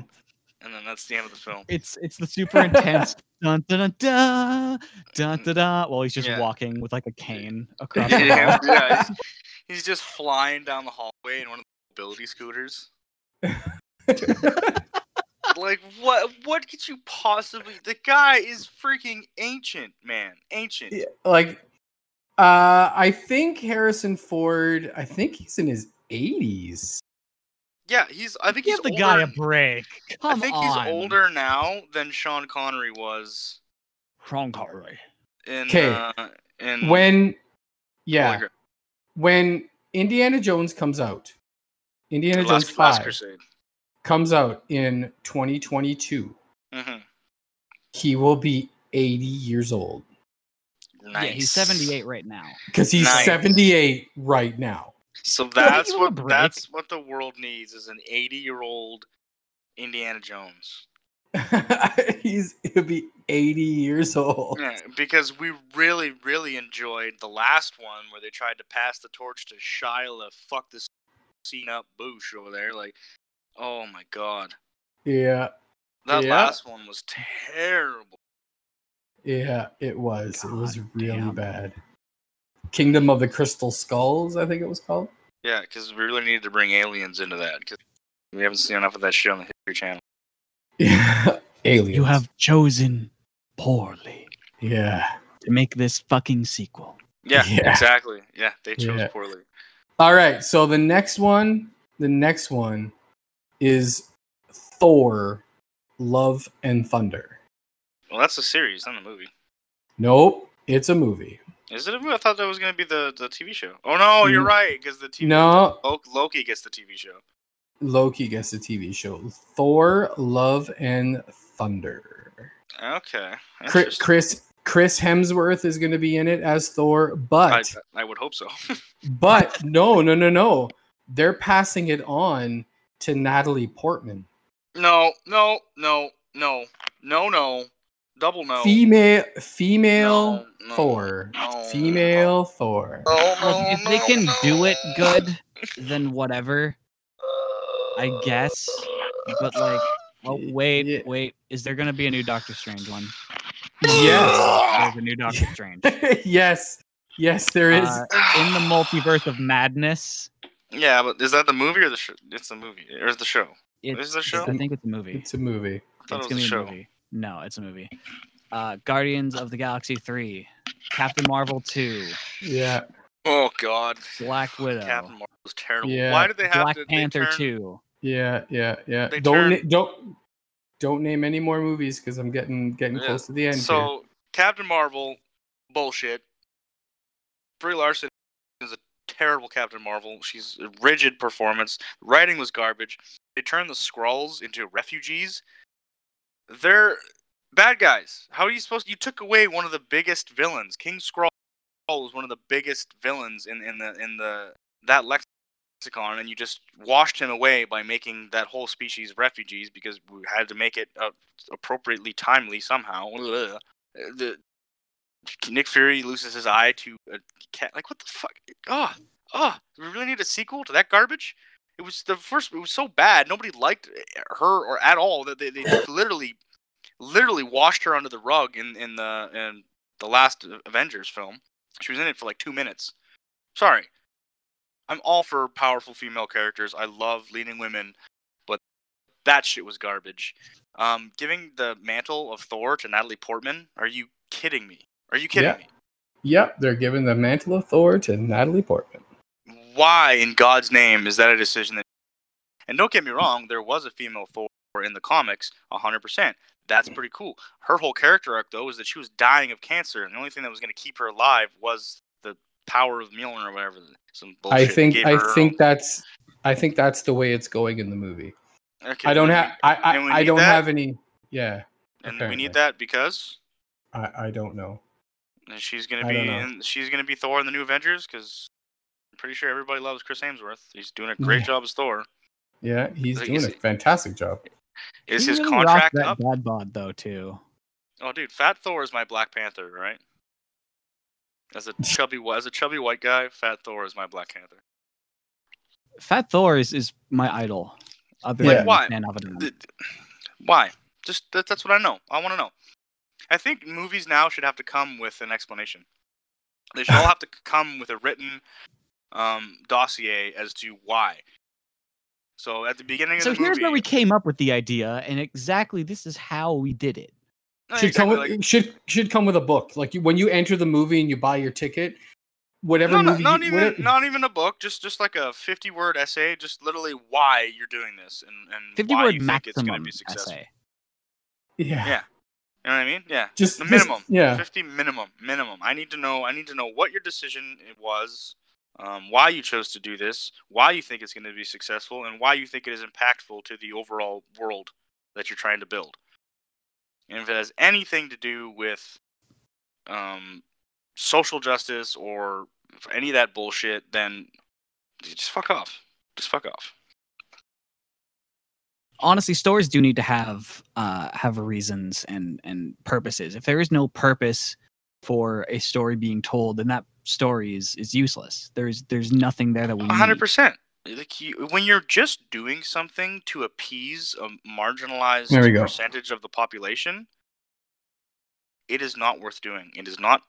and then that's the end of the film. It's it's the super intense dun dun dun dun dun dun dun while he's just Yeah. walking with like a cane across the yeah, yeah, he's, he's just flying down the hallway in one of the mobility scooters. Like what? What could you possibly? The guy is freaking ancient, man. Ancient. Yeah, like uh I think Harrison Ford, I think he's in his 80s. Yeah, he's. I think Give he's the older, guy a break. Come I think on. he's older now than Sean Connery was Sean Connery. in. 'Kay. Uh, in When yeah, Grail. when Indiana Jones comes out. Indiana Last, Jones 5 Crusade. comes out in 2022. Mm-hmm. He will be 80 years old Nice. Yeah, he's 78 right now. because he's Nice. 78 right now. So that's give him a what that's what the world needs is an 80 year old Indiana Jones. he's he'll be 80 years old. Yeah, because we really, really enjoyed the last one where they tried to pass the torch to Shia fuck this scene up Boosh over there. Like, oh my god. Yeah, That Yeah. last one was terrible. yeah, it was. it was really damn. bad. Kingdom of the Crystal Skulls, I think it was called. Yeah, because we really needed to bring aliens into that because we haven't seen enough of that shit on the History Channel. Yeah, aliens. You have chosen poorly yeah. to make this fucking sequel. Yeah, Yeah. exactly. Yeah, they chose Yeah. poorly. All right, so the next one, the next one is Thor: Love and Thunder. Well, that's a series, not a movie. Nope, it's a movie. Is it a movie? I thought that was going to be the, the TV show. Oh, no, you're Mm. right, because the TV No, Lo- Loki gets the TV show. Loki gets the TV show. Thor: Love and Thunder. Okay. Chris. Chris, Chris Hemsworth is going to be in it as Thor, I, but I would hope so. but no, no, no, no. They're passing it on to Natalie Portman. no, no, no, no, no, no. Double no. Female female No, no, Thor. no, Female Thor. No, Look, no, if they can no. do it good, then whatever, I guess. But like, oh wait, Yeah. wait, is there gonna be a new Doctor Strange one? Yes. There's a new Doctor Strange. yes. Yes, there is. Uh, in the multiverse of madness. Yeah, but is that the movie or the show? It's the movie or the show? It's, Is it a show? I think it's a movie. it's a movie. I thought it's it gonna was be a a movie. No, it's a movie. Uh, Guardians of the Galaxy three, Captain Marvel two, Yeah. Oh God, Black Widow, Captain Marvel was terrible. Yeah. Why did they have Black to? they Panther turn- two. Yeah, yeah, yeah. They don't turn- na- don't don't name any more movies because I'm getting getting Yeah, close to the end. here. So Captain Marvel, bullshit. Brie Larson is a terrible Captain Marvel. She's a rigid performance. Writing was garbage. They turned the Skrulls into refugees. They're bad guys. How are you supposed? You took away one of the biggest villains. King Skrull was one of the biggest villains in, in the in the that lexicon and you just washed him away by making that whole species refugees because we had to make it uh, appropriately timely somehow. Ugh. The Nick Fury loses his eye to a cat. Like what the fuck? Oh, oh, we really need a sequel to that garbage. It was the first. It was so bad. Nobody liked her or at all that they, they literally, literally washed her under the rug in in the in the last Avengers film. She was in it for like two minutes. Sorry, I'm all for powerful female characters. I love leading women, but that shit was garbage. Um, giving the mantle of Thor to Natalie Portman? Are you kidding me? Are you kidding Yeah. me? Yep, they're giving the mantle of Thor to Natalie Portman. Why in God's name is that a decision that? And don't get me wrong, there was a female Thor in the comics, 100%. That's pretty cool. Her whole character arc, though, is that she was dying of cancer, and the only thing that was going to keep her alive was the power of Mjolnir or whatever. Some bullshit. I think I think that's I think that's the way it's going in the movie. Okay, I don't have I I, I don't that? have any yeah. and we need that because I, I don't know. and she's going to be in, she's to be Thor in the new Avengers because pretty sure everybody loves Chris Hemsworth. He's doing a great Yeah. job as Thor. Yeah, he's Like, doing is a fantastic job. Is He his really contract that up? dad bod though too. Oh, dude, Fat Thor is my Black Panther, right? As a chubby, as a chubby white guy, Fat Thor is my Black Panther. Fat Thor is, is my idol. Other Yeah. than Why? Dan Avedon. Th- Why? Just that, that's what I know. I want to know. I think movies now should have to come with an explanation. They should all have to come with a written um, dossier as to why. So at the beginning So of the here's movie, where we came up with the idea, and exactly this is how we did it. No, should come with like- should should come with a book. Like you, when you enter the movie and you buy your ticket, whatever no, no, movie not you, even whatever- not even a book, just just like a fifty word essay, just literally why you're doing this and and Fifty why word you think it's going to be successful. essay. yeah, Yeah. You know what I mean? Yeah. just The just- minimum. yeah, 50 minimum. Minimum. I need to know I need to know what your decision was, um, why you chose to do this, why you think it's going to be successful, and why you think it is impactful to the overall world that you're trying to build. And if it has anything to do with um, social justice or any of that bullshit, then just fuck off. Just fuck off. honestly stories do need to have uh have reasons and and purposes if there is no purpose for a story being told then that story is is useless there's there's nothing there that we A hundred need. percent. Like you, when you're just doing something to appease a marginalized There we go. percentage of the population, it is not worth doing. It is not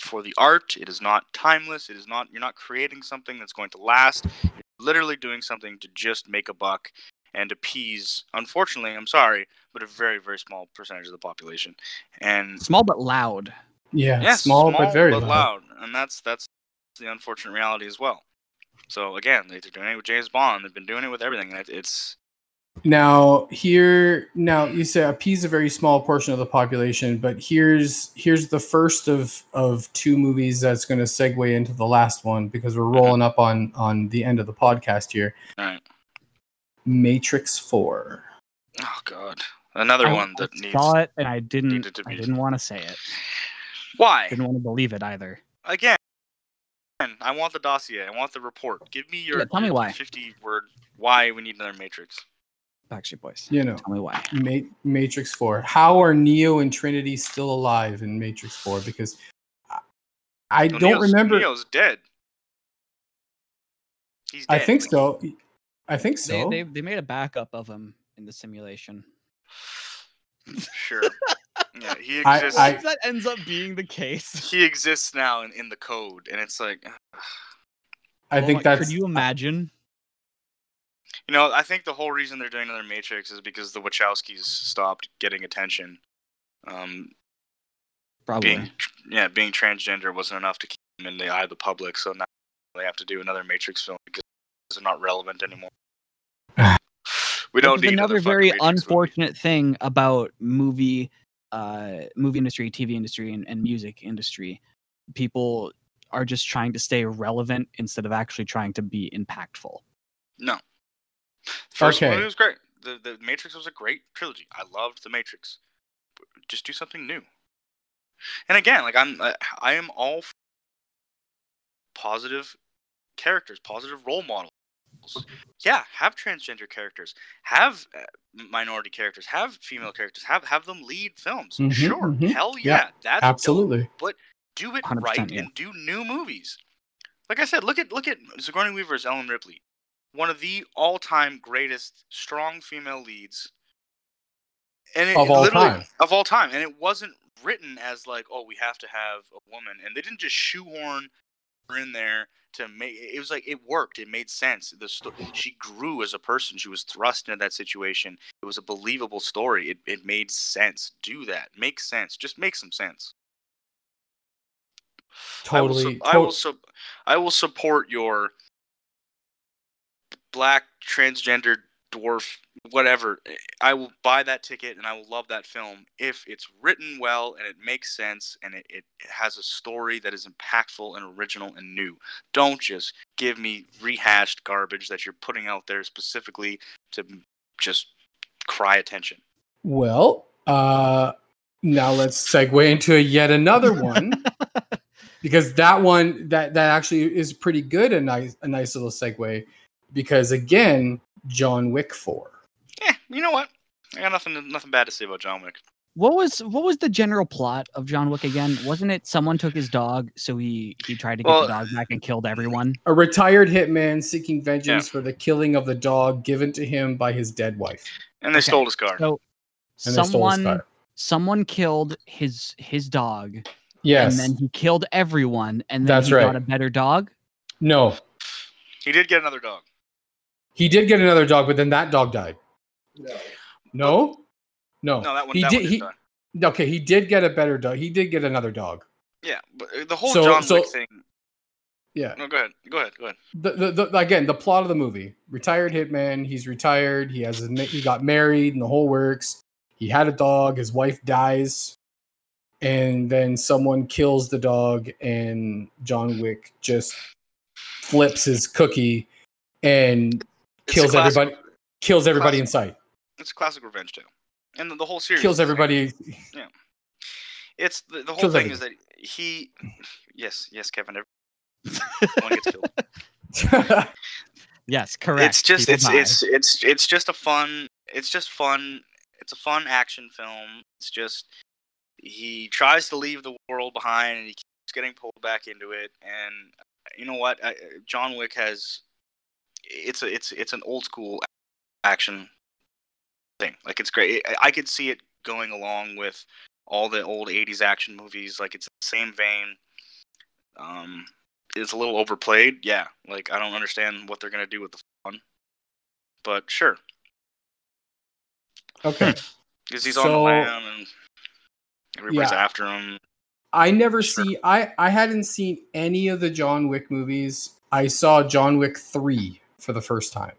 for the art. It is not timeless. It is not. You're not creating something that's going to last. You're literally doing something to just make a buck and appease. Unfortunately, I'm sorry, but a very very small percentage of the population. And small but loud yeah, yeah, small, but very loud. loud. and that's that's the unfortunate reality as well. So again, they're doing it with James Bond. They've been doing it with everything. It's Now here, now you say appease a very small portion of the population, but here's here's the first of of two movies that's going to segue into the last one because we're mm-hmm. rolling up on on the end of the podcast here. Alright. Matrix Four. oh god, another I- one that I needs. saw it and i didn't needed to i didn't want to say it Why didn't want to believe it either again? I want the dossier. I want the report. Give me your Yeah, tell me why. fifty word why we need another Matrix. backstreet boys You know, tell me why Ma- Matrix Four. How are Neo and Trinity still alive in Matrix Four? Because I, I No, don't Neo's- remember. Neo's dead. He's I think so. I think they, so. they, they made a backup of him in the simulation Sure. yeah, he exists. I- If that ends up being the case he exists now in, in the code, and it's like. I Oh think my- that's. could you imagine You know, I think the whole reason they're doing another Matrix is because the Wachowskis stopped getting attention. Um, probably being yeah, being transgender wasn't enough to keep them in the eye of the public, so now they have to do another Matrix film because they're not relevant anymore. we don't Which need another fucking very Matrix movie. unfortunate thing about movie uh movie industry tv industry and, and music industry people are just trying to stay relevant instead of actually trying to be impactful No, first Okay. movie was great. The the Matrix was a great trilogy. I loved the Matrix. Just do something new. And again, like I'm, I, I am all for positive characters, positive role models. Roles. Yeah, have transgender characters, have uh, minority characters, have female characters, have have them lead films. Mhm, sure, mhm. hell yeah, Yeah, that's dope. Absolutely. Do it 100%, right yeah. and do new movies. Like I said, look at look at Sigourney Weaver's Ellen Ripley, one of the all-time greatest strong female leads, and it, Of all literally- time. of all time, and it wasn't written as like, oh, we have to have a woman, and they didn't just shoehorn her in there to make. It was like it worked. It made sense. The sto- she grew as a person. She was thrust into that situation. It was a believable story. It it made sense. Do that. Make sense. Just make some sense. Totally. I will, su- I will, su- I will support your black transgender dwarf whatever. I will buy that ticket and I will love that film if it's written well and it makes sense and it, it has a story that is impactful and original and new. Don't just give me rehashed garbage that you're putting out there specifically to just cry attention. Well, uh, now let's segue into a yet another one because that one that that actually is pretty good. A nice a nice little segue because again, John Wick Four. Yeah, you know what? I got nothing nothing bad to say about John Wick. What was what was the general plot of John Wick again? Wasn't it someone took his dog, so he he tried to get Well- the dog back and killed everyone? A retired hitman seeking vengeance for the killing of the dog given to him by his dead wife. And they Okay, stole his car. So And they stole his someone car. someone killed his his dog, Yes. and then he killed everyone, and then That's he right. got a better dog. no. He did get another dog. He did get another dog, but then that dog died. No. No. No, that one. He that did. one he die. okay. He did get a better dog. He did get another dog. Yeah, but uh, the whole So- John so- Wick thing. Yeah. No, go ahead. Go ahead. Go ahead. The, the, the again the plot of the movie: retired hitman. He's retired. He has his, ma- he got married and the whole works. He had a dog. His wife dies, and then someone kills the dog, and John Wick just flips his cookie and It's kills classic- everybody. Kills everybody in sight. It's a classic revenge tale, and the, the whole series Kills everybody. Yeah, It's the, the whole kills thing is that he. Yes, yes, Kevin. Everyone gets killed. Yes, correct. It's just people it's die. it's it's it's just a fun. It's just fun. It's a fun action film. It's just he tries to leave the world behind and he keeps getting pulled back into it. And you know what? I, John Wick has. It's a it's it's an old school action thing. Like it's great. I, I could see it going along with all the old '80s action movies. Like it's the same vein. Um, it's a little overplayed. Yeah, like I don't understand what they're gonna do with the fun, but sure, okay. because he's on the So- lam and everybody's Yeah. after him. I never Sure. see I I hadn't seen any of the John Wick movies. I saw John Wick 3 for the first time.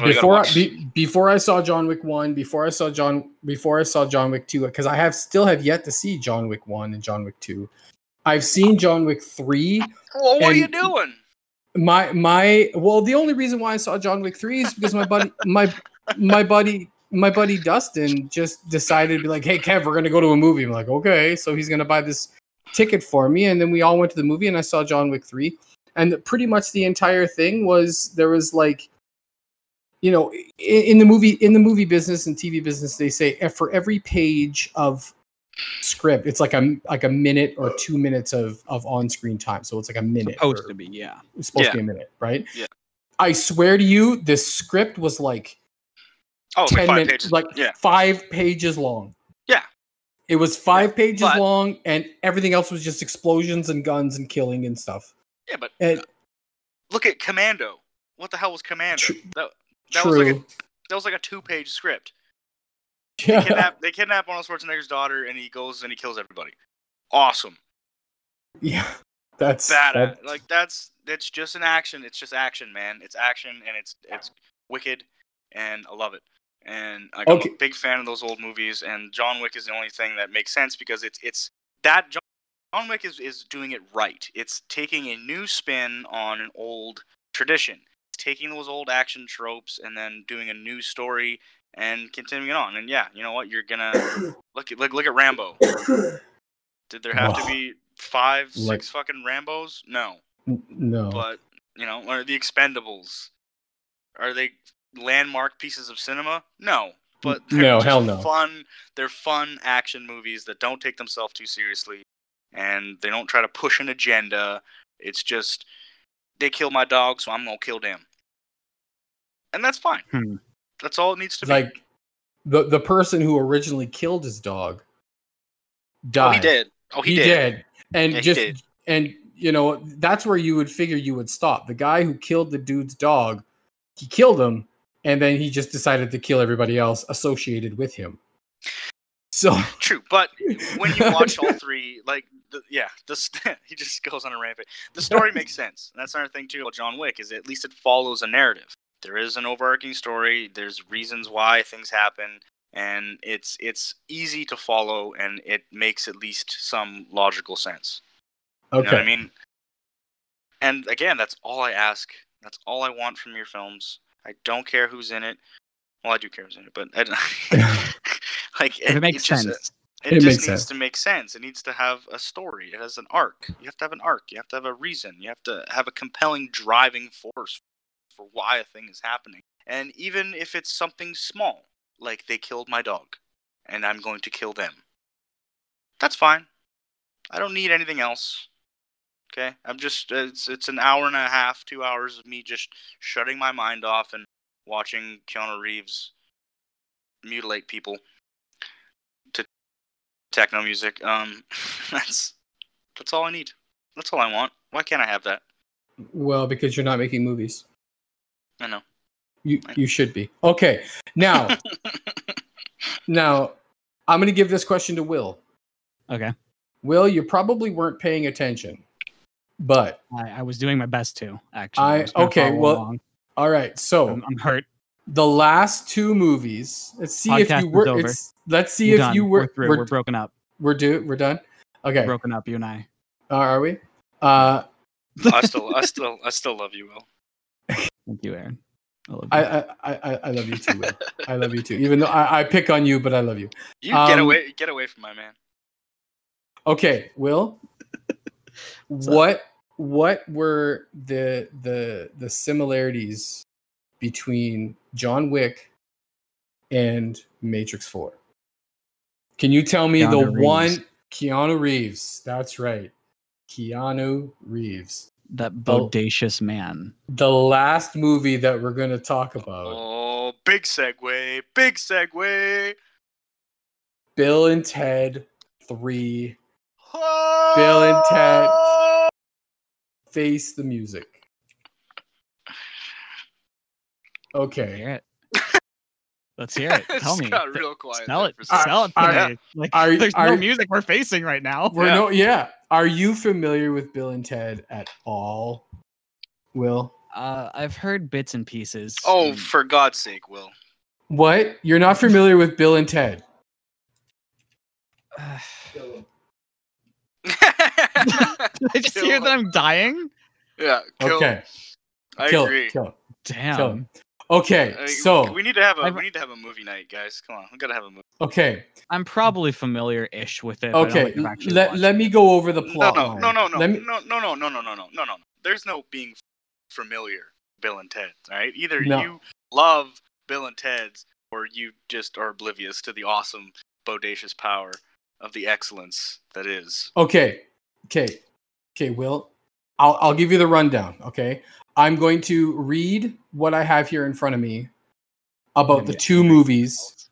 Oh, before I, be, before I saw John Wick 1, before I saw John before I saw John Wick 2 cuz I have still have yet to see John Wick 1 and John Wick 2. I've seen John Wick 3. well, what are you doing? My my well the only reason why I saw John Wick 3 is because my buddy my my buddy my buddy Dustin just decided to be like, "Hey Kev, we're going to go to a movie." I'm like, "Okay." So he's going to buy this ticket for me and then we all went to the movie and I saw John Wick 3 and pretty much the entire thing was there was like you know in, in the movie in the movie business and TV business they say eh, for every page of script it's like a like a minute or 2 minutes of of on-screen time so it's like a minute supposed to be. Yeah. it's supposed Yeah. to be a minute right Yeah. I swear to you this script was like Oh, it's like 10 five minutes pages. like yeah, 5 pages long Yeah. it was 5 pages but- long and everything else was just explosions and guns and killing and stuff yeah, but and look at Commando. What the hell was Commando? Tr- that that was like a true that was like a two-page script. yeah. They kidnap, they kidnap Arnold Schwarzenegger's daughter, and he goes and he kills everybody. Awesome. Yeah, that's bad that- like that's that's just an action it's just action man it's action and it's it's wicked and i love it and like, Okay. i'm a big fan of those old movies and john wick is the only thing that makes sense because it's it's that john, wick is, is doing it right it's taking a new spin on an old tradition it's taking those old action tropes and then doing a new story and continuing on and yeah you know what you're gonna look at look, look at rambo did there have to Oh. be five Like- six fucking rambos no no but You know, or the Expendables. Are they landmark pieces of cinema? No, but they're No, hell no. Fun. They're fun action movies that don't take themselves too seriously, and they don't try to push an agenda. It's just they kill my dog, so I'm gonna kill them, and that's fine. Hmm. That's all it needs to be. like the the person who originally killed his dog died. oh, he did. Oh, he, did. And Yeah, he just did. and you know that's where you would figure you would stop. The guy who killed the dude's dog, he killed him, and then he just decided to kill everybody else associated with him. So True, but when you watch all three, like, the, yeah, this he just goes on a rampage. The story makes sense. And that's another thing too about John Wick is at least it follows a narrative. There is an overarching story. There's reasons why things happen, and it's it's easy to follow, and it makes at least some logical sense. You okay, know what I mean? And again, that's all I ask. That's all I want from your films. I don't care who's in it. Well, I do care who's in it, but I, don't. like If it makes just, uh, sense. It, It just needs sense. to make sense. It needs to have a story. It has an arc. You have to have an arc. You have to have a reason. You have to have a compelling driving force for why a thing is happening. And even if it's something small, like they killed my dog, and I'm going to kill them, that's fine. I don't need anything else. Okay, I'm just it's it's an hour and a half, two hours of me just shutting my mind off and watching Keanu Reeves mutilate people techno music. Um, that's that's all I need. That's all I want. Why can't I have that? well, because you're not making movies, I know. you you should be. Okay, now now I'm going to give this question to Will. Okay. Will, you probably weren't paying attention, but I, I was doing my best to actually. I- was gonna okay, well, along. all right. So I'm, I'm hurt. The last two movies. Let's see if you were. It's, let's see We're if done. you were. We're. We're, We're, broken up. we're do. We're done. Okay. We're broken up. You and I. Uh, are we? Uh, I still, I still, I still love you, Will. Thank you, Aaron. I love you. I, I, I, I love you too. Will. I love you too. Even though I, I pick on you, but I love you. You get Um, away, get away from my man. Okay, Will. What's up? what what were the the the similarities between John Wick and Matrix 4? Can you tell me the Reeves. one Keanu Reeves? That's right. Keanu Reeves. that Oh. bodacious man. The last movie that we're going to talk about. Oh, big segue, big segue. Bill and Ted 3 Bill and Ted. Face the Music. Okay. Let's hear it. Tell me. got real quiet Sell there it. for a second. Sell it Are- to me. Like, are- there's are- no music we're facing right now. We're Yeah. no yeah. Are you familiar with Bill and Ted at all? Will? Uh, I've heard bits and pieces. Oh, and- for God's sake, Will. What? You're not familiar with Bill and Ted? Did I just Kill hear him. that I'm dying? yeah. Kill. Okay. I kill, agree. kill. Damn. Kill him. Okay, Uh, so we need to have a I've- we need to have a movie night, guys. Come on, we gotta have a movie. okay, I'm probably familiar-ish with it. but I don't okay. think Let, let me go over the plot. no, line. no, no, no, me, no, no, no, no, no, no, no, no, no. There's no being familiar, Bill and Ted. All right, either No. you love Bill and Ted's, or you just are oblivious to the awesome, bodacious power of the excellence that is. Okay, okay, okay. Will, I'll I'll give you the rundown. Okay, I'm going to read what I have here in front of me about the two angry movies.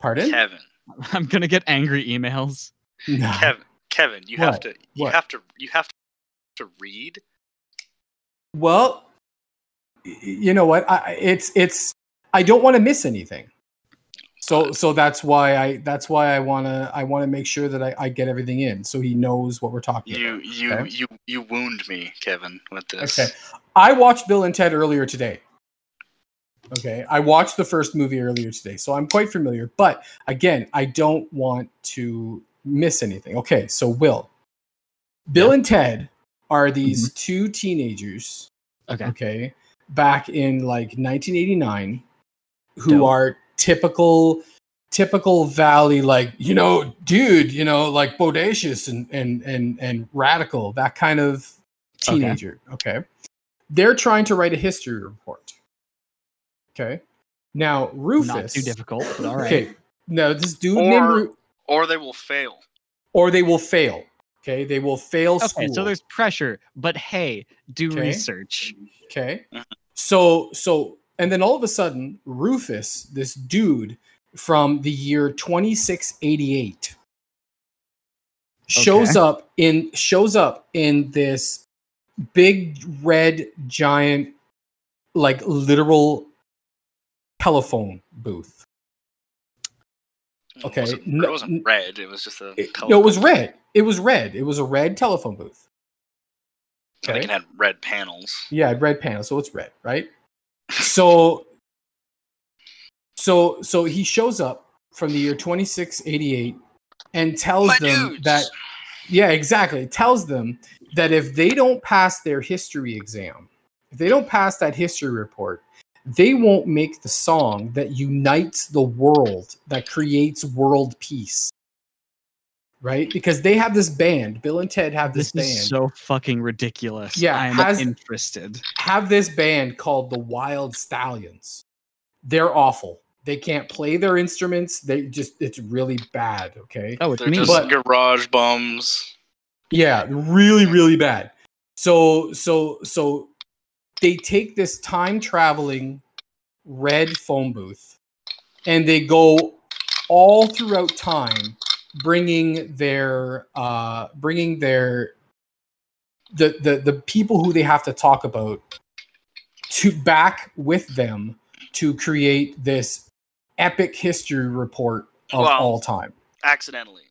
Pardon? Kevin, I'm gonna get angry emails. No. Kevin, Kevin, you have to, you What? have to, you have to read. Well, you know what? I, it's it's. I don't want to miss anything. So so that's why I that's why I wanna I wanna make sure that I, I get everything in so he knows what we're talking You, about. you, okay? you, you wound me, Kevin, with this. Okay. I watched Bill and Ted earlier today. Okay. I watched the first movie earlier today, so I'm quite familiar. But again, I don't want to miss anything. Okay, so Will. Bill Yeah. and Ted are these mm-hmm. two teenagers, Okay. okay, back in like 1989 who Dope. are typical typical valley like you know dude you know like bodacious and and and and radical that kind of Okay. teenager okay, they're trying to write a history report. Okay. Now Rufus. Not too difficult, but all right. Okay. No, this dude Or- named Ru- Or they will fail. or they will fail. Okay, they will fail Okay, school. so there's pressure, but hey, do Okay. research. Okay. Mhm. So so and then all of a sudden Rufus, this dude from the year 2688 shows up in shows up in this big red giant like literal telephone booth. Okay, It wasn't, it wasn't red. It was just a. It- no, it was red. It was red. It was a red telephone booth. I think it had red panels. Yeah, red panel, so it's red, right? So so so he shows up from the year 2688 and tells My them dudes. that yeah, exactly. Tells them that if they don't pass their history exam, if they don't pass that history report, they won't make the song that unites the world, that creates world peace. Right? Because they have this band, Bill and Ted have this, This band. is so fucking ridiculous. Yeah, I'm has- interested. have this band called the Wyld Stallyns. They're awful. They can't play their instruments. They just it's really bad, okay? Oh, They're me. just But- garage bums. Yeah, really really bad. So so so they take this time traveling red phone booth and they go all throughout time bringing their uh bringing their the the the people who they have to talk about to back with them to create this epic history report of Wow. all time. accidentally.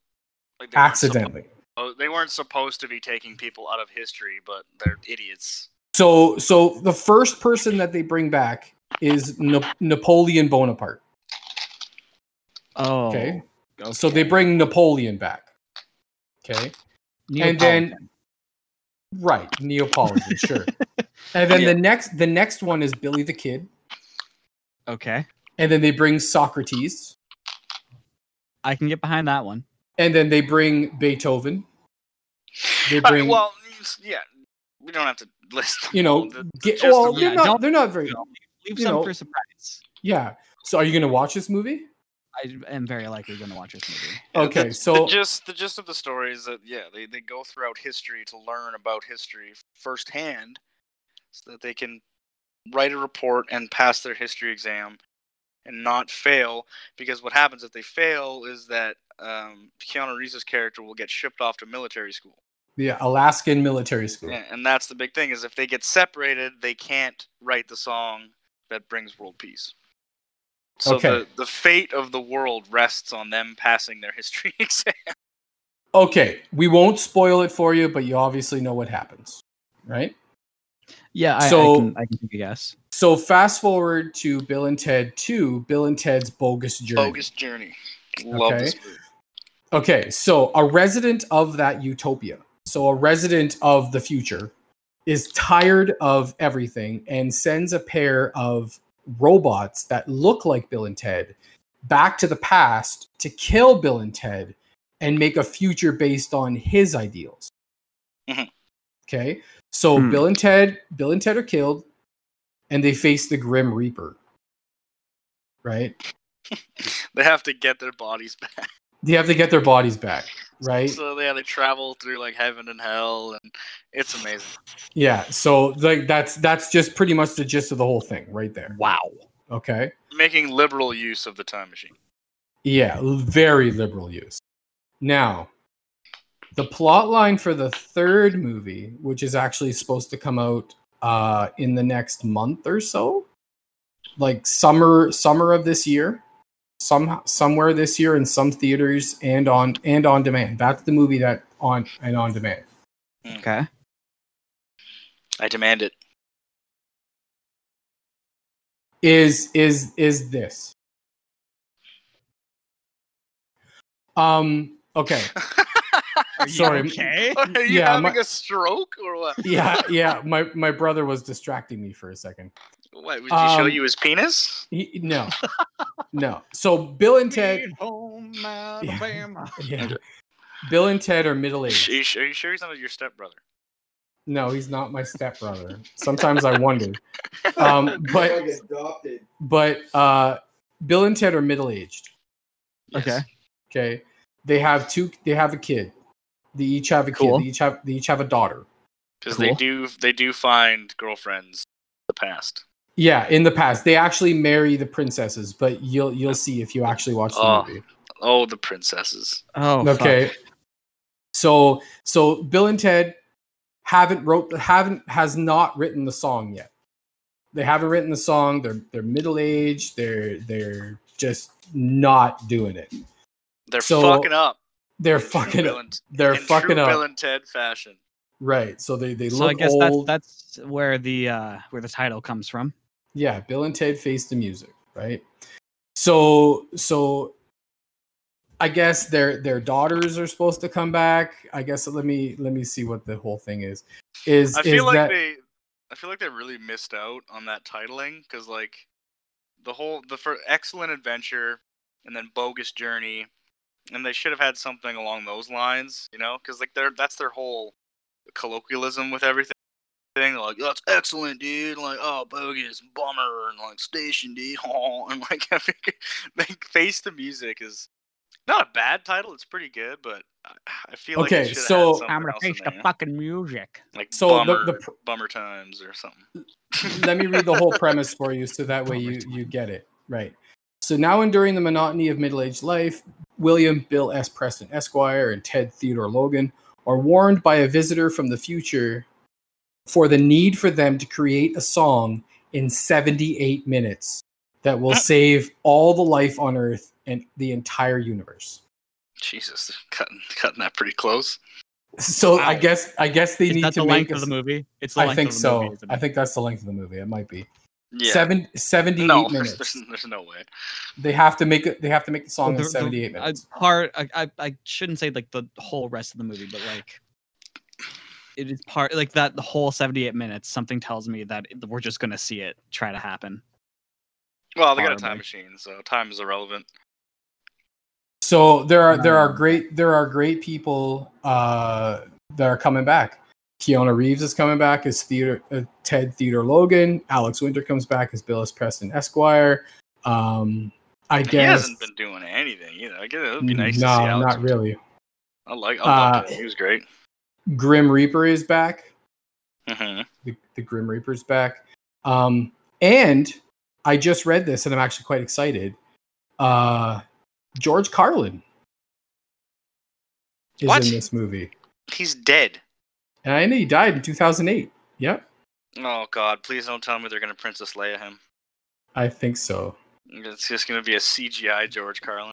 Like they accidentally. Suppo- they weren't supposed to be taking people out of history, but they're idiots. so so the first person that they bring back is Na- napoleon bonaparte. Oh, okay. So they bring napoleon back. Okay. And then- right neapolitan sure. And then Yeah. the next the next one is billy the kid. Okay, and then they bring socrates I can get behind that one. and then they bring beethoven they All right, bring well, yeah, we don't have to list. you know all the- the get, well the- they're yeah, not they're not very you know, Leave some know- for surprise. yeah so are you gonna watch this movie I am very likely going to watch this movie. Yeah, okay the, so the gist the gist of the story is that yeah they, they go throughout history to learn about history firsthand so that they can write a report and pass their history exam and not fail because what happens if they fail is that um, Keanu Reeves' character will get shipped off to military school. Yeah alaskan military school. Yeah, and that's the big thing is if they get separated they can't write the song that brings world peace. So Okay. the, the fate of the world rests on them passing their history exam. Okay we won't spoil it for you but you obviously know what happens right? Yeah, I, So- I, can, I can take a guess. So fast forward to bill and ted 2 bill and ted's bogus journey bogus journey love Okay. this movie. okay so a resident of that utopia so a resident of the future is tired of everything and sends a pair of robots that look like bill and ted back to the past to kill bill and ted and make a future based on his ideals Mhm. okay so Hmm. bill and ted bill and ted are killed and they face the grim reaper right They have to get their bodies back. they have to get their bodies back right So yeah, they have to travel through like heaven and hell, and it's amazing. Yeah, so like that's that's just pretty much the gist of the whole thing right there. Wow. Okay. Making liberal use of the time machine. Yeah, very liberal use. Now, the plot line for the third movie, which is actually supposed to come out uh in the next month or so, like summer summer of this year, some somewhere this year in some theaters and on and on demand. That's the movie that on and on demand. Okay. I demand it. Is is is this? Um okay. Are you Sorry. okay? Are you Yeah, having my- a stroke or what? yeah, yeah. My my brother was distracting me for a second. What? Did he show Um, you his penis? He, no, no. So Bill and Ted, home Yeah. Alabama. yeah, Bill and Ted are middle Are aged. you, su- are you sure he's not your stepbrother? No, he's not my stepbrother. Sometimes I wonder. Um, but Like adopted. but uh, Bill and Ted are middle aged. Yes. Okay. Okay, they have two. They have a kid. They each have a Cool. kid. They each have they each have a daughter. because they do they do find girlfriends in the past. Yeah, in the past, they actually marry the princesses, but you'll you'll see if you actually watch the Oh, movie. Oh, the princesses. Oh, okay. fuck. So so Bill and Ted haven't wrote haven't has not written the song yet. They haven't written the song. They're they're middle aged. They're they're just not doing it. They're So, fucking up. They're in fucking Bill and- They're in fucking true up. Bill and Ted fashion. Right. So they they So I guess old. that's that's where the uh where the title comes from. yeah bill and ted face the music right so so i guess their their daughters are supposed to come back i guess let me let me see what the whole thing is is I is feel like that they, I feel like they really missed out on that titling because like the whole the for excellent adventure and then bogus journey, and they should have had something along those lines, you know, because like they're that's their whole colloquialism with everything. They're like that's excellent, dude. Like oh, bogus, bummer, and like station, dude. Oh, and like I think like face the music is not a bad title. It's pretty good, but I, I feel like Okay, it should have so- had I'm gonna face the there. fucking music. like So the- bummer, the pr- bummer times or something. let me read the whole premise for you so that way you you get it right so now enduring the monotony of middle-aged life william bill s. Preston esquire and ted theodore logan are warned by a visitor from the future for the need for them to create a song in 78 minutes that will ah. save all the life on earth and the entire universe. Jesus, cutting cutting that pretty close. so i guess i guess they Is need that to the make length a, of the movie? It's the i length think of the so. movie, i think that's the length of the movie. It might be Yeah. Seven, 78 no, there's, minutes there's, there's no way. They have to make it. They have to make the song The- in seventy-eight uh, minutes. part I, I I shouldn't say like the whole rest of the movie, but like it is part like that the whole 78 minutes something tells me that we're just gonna see it try to happen Well, they got a time machine, so time is irrelevant. So there are there are great there are great people uh, that are coming back. Keanu Reeves is coming back as Theodore, uh, Ted Theodore Logan. Alex Winter comes back as Bill S. Preston Esquire. Um, I guess He hasn't been doing anything either. I guess it would be nice no, to see Alex. not really. I like. I Uh. He was great. Grim Reaper is back. hmm The, the Grim Reaper's back. Um, and I just read this, and I'm actually quite excited. Uh, George Carlin is What? in this movie. He's dead. And I know he died in 2008. Yep, Oh God! Please don't tell me they're gonna Princess Leia him. I think so. It's just gonna be a CGI George Carlin.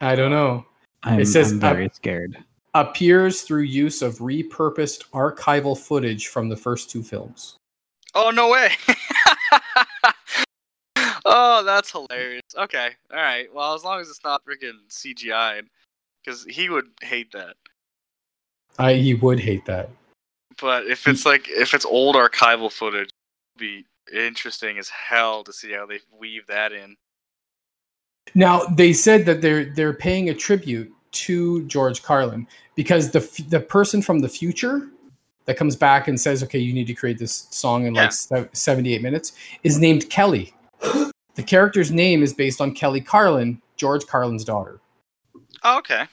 I don't know. i'm, says, I'm uh, very scared Appears through use of repurposed archival footage from the first two films. Oh no way! oh, that's hilarious. Okay, all right. Well, as long as it's not freaking CGI, because he would hate that. I he would hate that. But if hmm. it's like if it's old archival footage, be interesting as hell to see how they weave that in. Now they said that they're they're paying a tribute to George Carlin because the f- the person from the future that comes back and says, "Okay, you need to create this song in Yeah. like se- 78 minutes," is named Kelly. the character's name is based on Kelly Carlin, George Carlin's daughter. Oh, okay.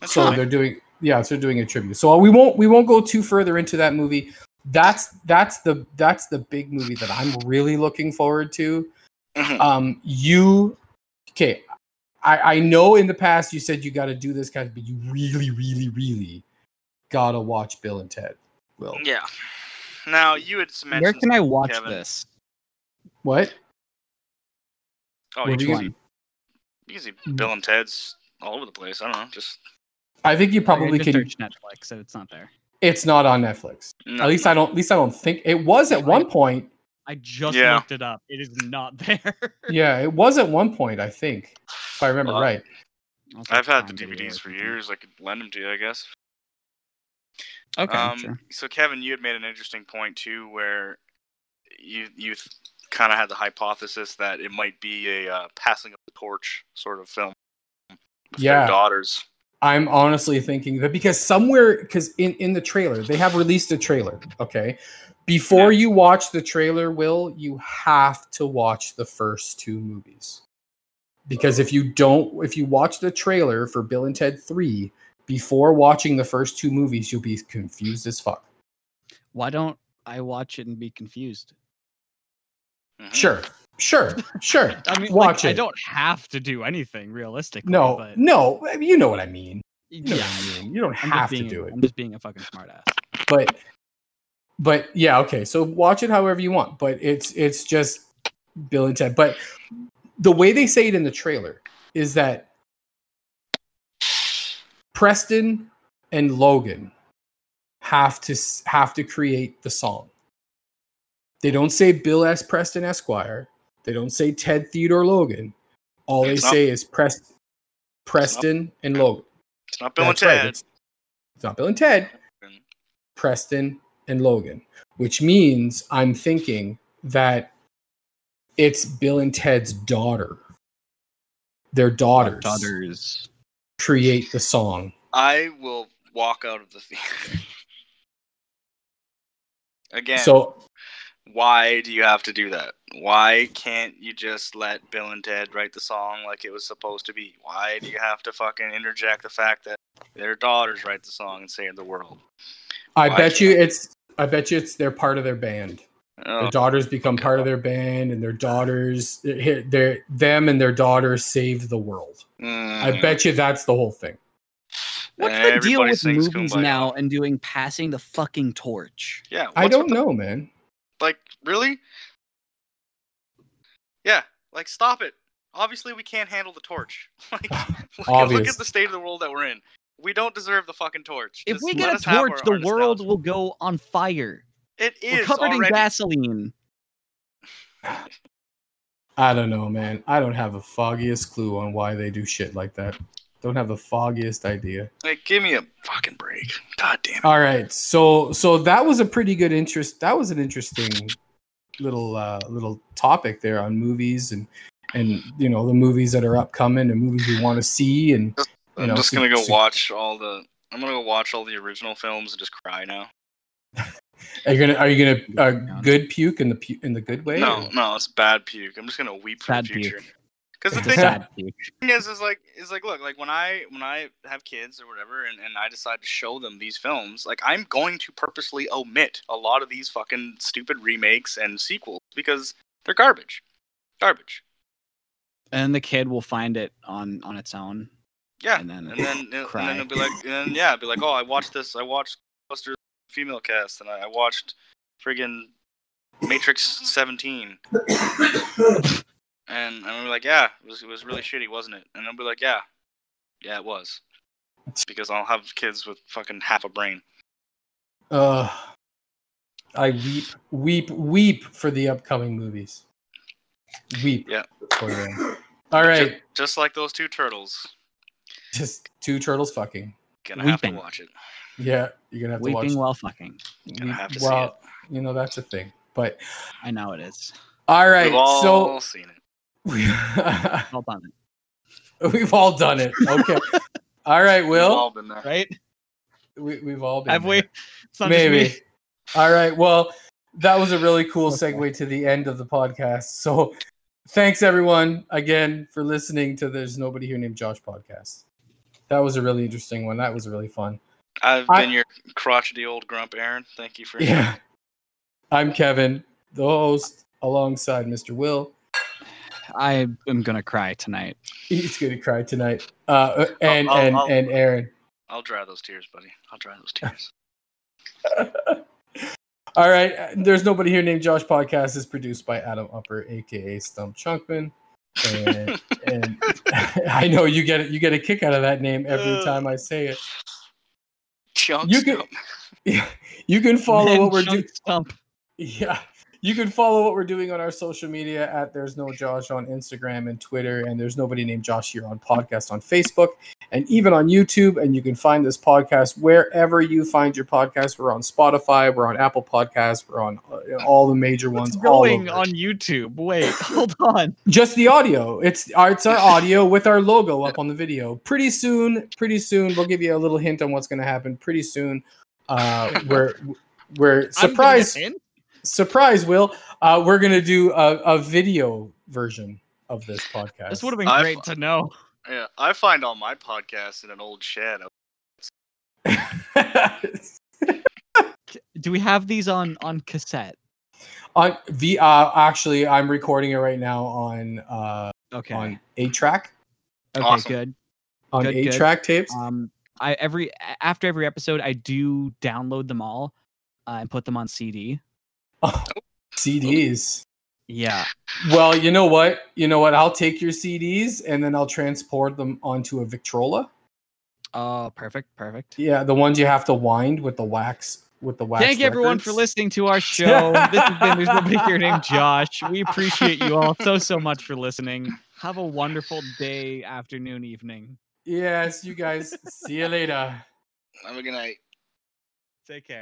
That's so fine. they're doing yeah, so they're doing a tribute. So we won't we won't go too further into that movie. That's that's the that's the big movie that I'm really looking forward to. Mhm. Um, you okay? I I know in the past you said you got to do this guys, but you really really really gotta watch Bill and Ted. Will Yeah. Now you had mentioned. where can i watch Kevin. this what? Oh, Which you can, one you can see Bill and Ted's all over the place. I don't know. Just I think you probably just can. search netflix so it's not there It's not on Netflix. no, At least I don't. At least I don't think it was at one point. i just Yeah. looked it up it is not there Yeah, it was at one point. I think, if I remember Well, right. I've had the Prime Video or DVDs for years. I could lend them to you, I guess. okay um, sure. So Kevin, you had made an interesting point too, where you you kind of had the hypothesis that it might be a uh, passing of the torch sort of film with Yeah. their daughters. I'm honestly thinking that because somewhere, because in in the trailer they have released a trailer. Okay, before you watch the trailer, Will you have to watch the first two movies? Because if you don't, if you watch the trailer for Bill and Ted Three before watching the first two movies, you'll be confused as fuck. Why don't I watch it and be confused? Mhm. Sure, sure, sure. I mean, watch like, I don't have to do anything realistically. No, but no, you know what I mean. You know yeah, what I mean. You don't I'm have just to do it. I'm just being a fucking smartass. but but yeah okay so watch it however you want but it's it's just bill and ted but the way they say it in the trailer is that preston and logan have to have to create the song they don't say bill s preston esquire they don't say ted theodore logan all they not- say is Prest- preston and logan It's not Bill That's and right, Ted. It's, it's not bill and ted Preston, and Logan, which means I'm thinking that it's Bill and Ted's daughter. Their daughters, Daughters. create the song. I will walk out of the theater. Again, So why do you have to do that? Why can't you just let Bill and Ted write the song like it was supposed to be? Why do you have to fucking interject the fact that their daughters write the song and save the world? I bet you can't- it's I bet you it's they're part of their band. Oh, Their daughters become part of their band, and their daughters, their them and their daughters save the world. I mm, bet you that's the whole thing. What's the deal with movies Kumbaya. now and doing passing the fucking torch? Yeah, I don't with the- know, man. Like, really? Yeah, like stop it. Obviously, we can't handle the torch. Like, look, at- look at the state of the world that we're in. We don't deserve the fucking torch. If Just we get a torch, the world nostalgia. will go on fire. It is We're is covered in gasoline. I don't know, man. I don't have the foggiest clue on why they do shit like that. Don't have the foggiest idea. Like, give me a fucking break. God damn it. All right, so so that was a pretty good interest. That was an interesting little uh, little topic there on movies and and you know the movies that are upcoming and movies we want to see and you I'm know, just gonna go so- watch all the. I'm gonna go watch all the original films and just cry now. are you gonna are you gonna uh, good puke in the pu- in the good way? No, or- no, it's bad puke. I'm just gonna weep for Sad the future. puke. Because the thing, thing is, is like, is like, look, like when I when I have kids or whatever, and, and I decide to show them these films, like I'm going to purposely omit a lot of these fucking stupid remakes and sequels because they're garbage, garbage. And the kid will find it on on its own. Yeah, And then and then and then cry. it'll be like, and then, yeah, it'll be like, oh, I watched this. I watched Buster female cast, and I, I watched friggin' Matrix 17. And I'm like, yeah, it was, it was really shitty, wasn't it? And I'll be like, yeah, yeah, it was. Because I'll have kids with fucking half a brain. Uh, I weep, weep, weep for the upcoming movies. Weep. Yeah. All right, Just, just like those two turtles. just two turtles fucking. Gonna have to watch it. Yeah, you're gonna have to watch. Weeping while fucking. You're Gonna have to see it. well, you know that's a thing. But I know it is. all right, We've all so seen it. We, Well done. we've all done it. Okay. all right, We've all Will. been there. Right? We, we've all been Have we? there. It's not just Maybe. All right. Well, that was a really cool Okay. segue to the end of the podcast. So, thanks everyone again for listening to There's Nobody Here Named Josh podcast. That was a really interesting one. That was really fun. I've I- been your crotchety old grump, Aaron. Thank you for Yeah. I'm Kevin, the host, alongside Mr. Will. I am gonna cry tonight. He's going to cry tonight. Uh, and I'll- and I'll- and Aaron. I'll dry those tears, buddy. I'll dry those tears. All right. There's Nobody Here Named Josh podcast is produced by Adam Upper, aka Stump Chunkman. And, and I know you get it. You get a kick out of that name every time I say it. Chunk You can- stump. You can follow Man, what we're doing. stump. Yeah, you can follow what we're doing on our social media at There's No Josh on Instagram and Twitter, and There's Nobody Named Josh here on podcast on Facebook and even on YouTube. And you can find this podcast wherever you find your podcast. We're on Spotify, we're on Apple Podcasts, we're on uh, all the major What's ones. going on YouTube? Wait, hold on. just the audio. It's our it's our audio with our logo up on the video. Pretty soon, pretty soon, we'll give you a little hint on what's going to happen. Pretty soon, uh, we're we're gonna surprise get in. surprise. Will uh, we're going to do a, a video version of this podcast. This would have been I've- great to know. Yeah, I find all my podcasts in an old shed. Do we have these on on cassette? on the uh, actually, I'm recording it right now on uh, Okay. on a track okay. Awesome. Good. on Good, eight good. track tapes. Um, I every after every episode, I do download them all uh, and put them on CD. Oh, CDs. Yeah. Well, you know what? You know what? I'll take your CDs and then I'll transport them onto a Victrola. Oh, perfect. Perfect. Yeah, the ones you have to wind with the wax with the wax. Thank you everyone for listening to our show. this has been There's Nobody Here Named Josh. We appreciate you all so, so much for listening. Have a wonderful day, afternoon, evening. Yes, you guys. See you later. Have a good night. Take care.